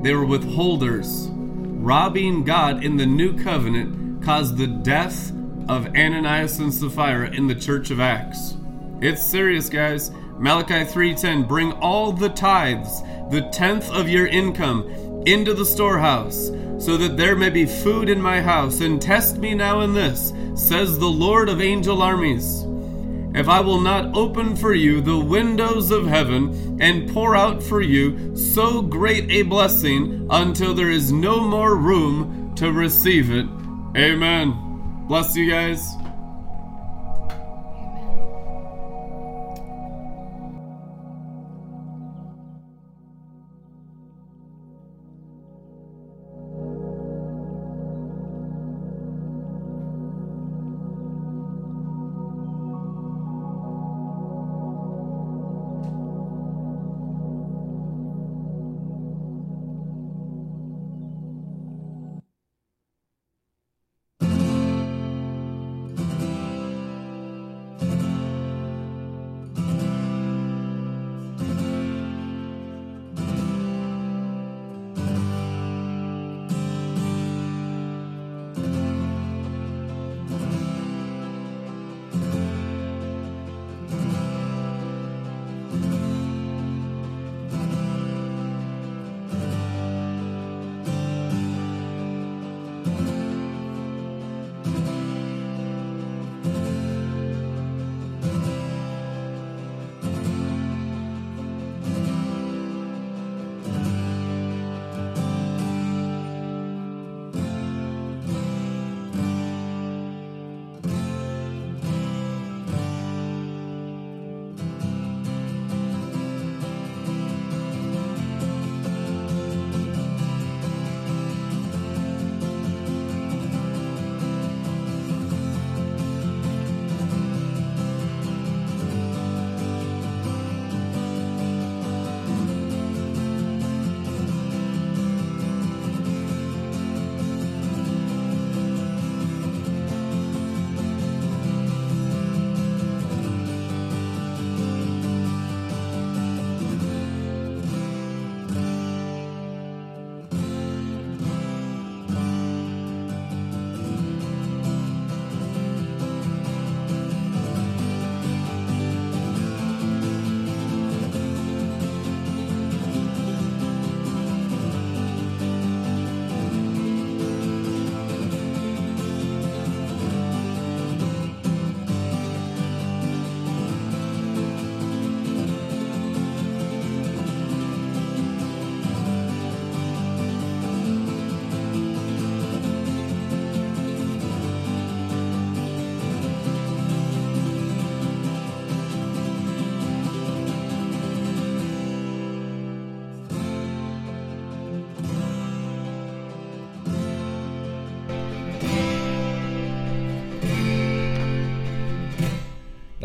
B: They were withholders. Robbing God in the new covenant caused the death of Ananias and Sapphira in the church of Acts. It's serious, guys. Malachi 3:10 Bring all the tithes, the tenth of your income, into the storehouse, so that there may be food in my house, and test me now in this, says the Lord of angel armies. If I will not open for you the windows of heaven and pour out for you so great a blessing until there is no more room to receive it. Amen. Bless you guys.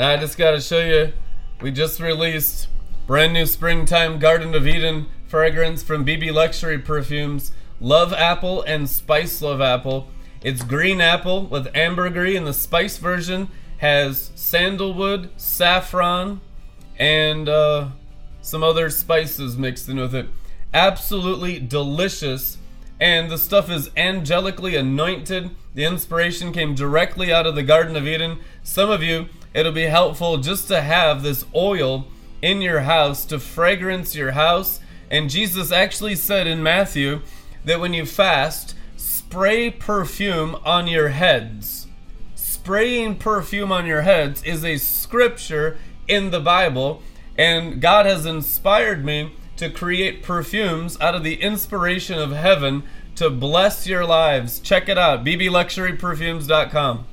B: I just got to show you, we just released brand new springtime Garden of Eden fragrance from BB Luxury Perfumes. love apple and spice love apple. It's green apple with ambergris, and the spice version has sandalwood, saffron, and uh, some other spices mixed in with it. Absolutely delicious. And the stuff is angelically anointed. The inspiration came directly out of the Garden of Eden. Some of you, it'll be helpful just to have this oil in your house to fragrance your house. And Jesus actually said in Matthew that when you fast, spray perfume on your heads. Spraying perfume on your heads is a scripture in the Bible, and God has inspired me to create perfumes out of the inspiration of heaven to bless your lives. Check it out, bbluxuryperfumes.com.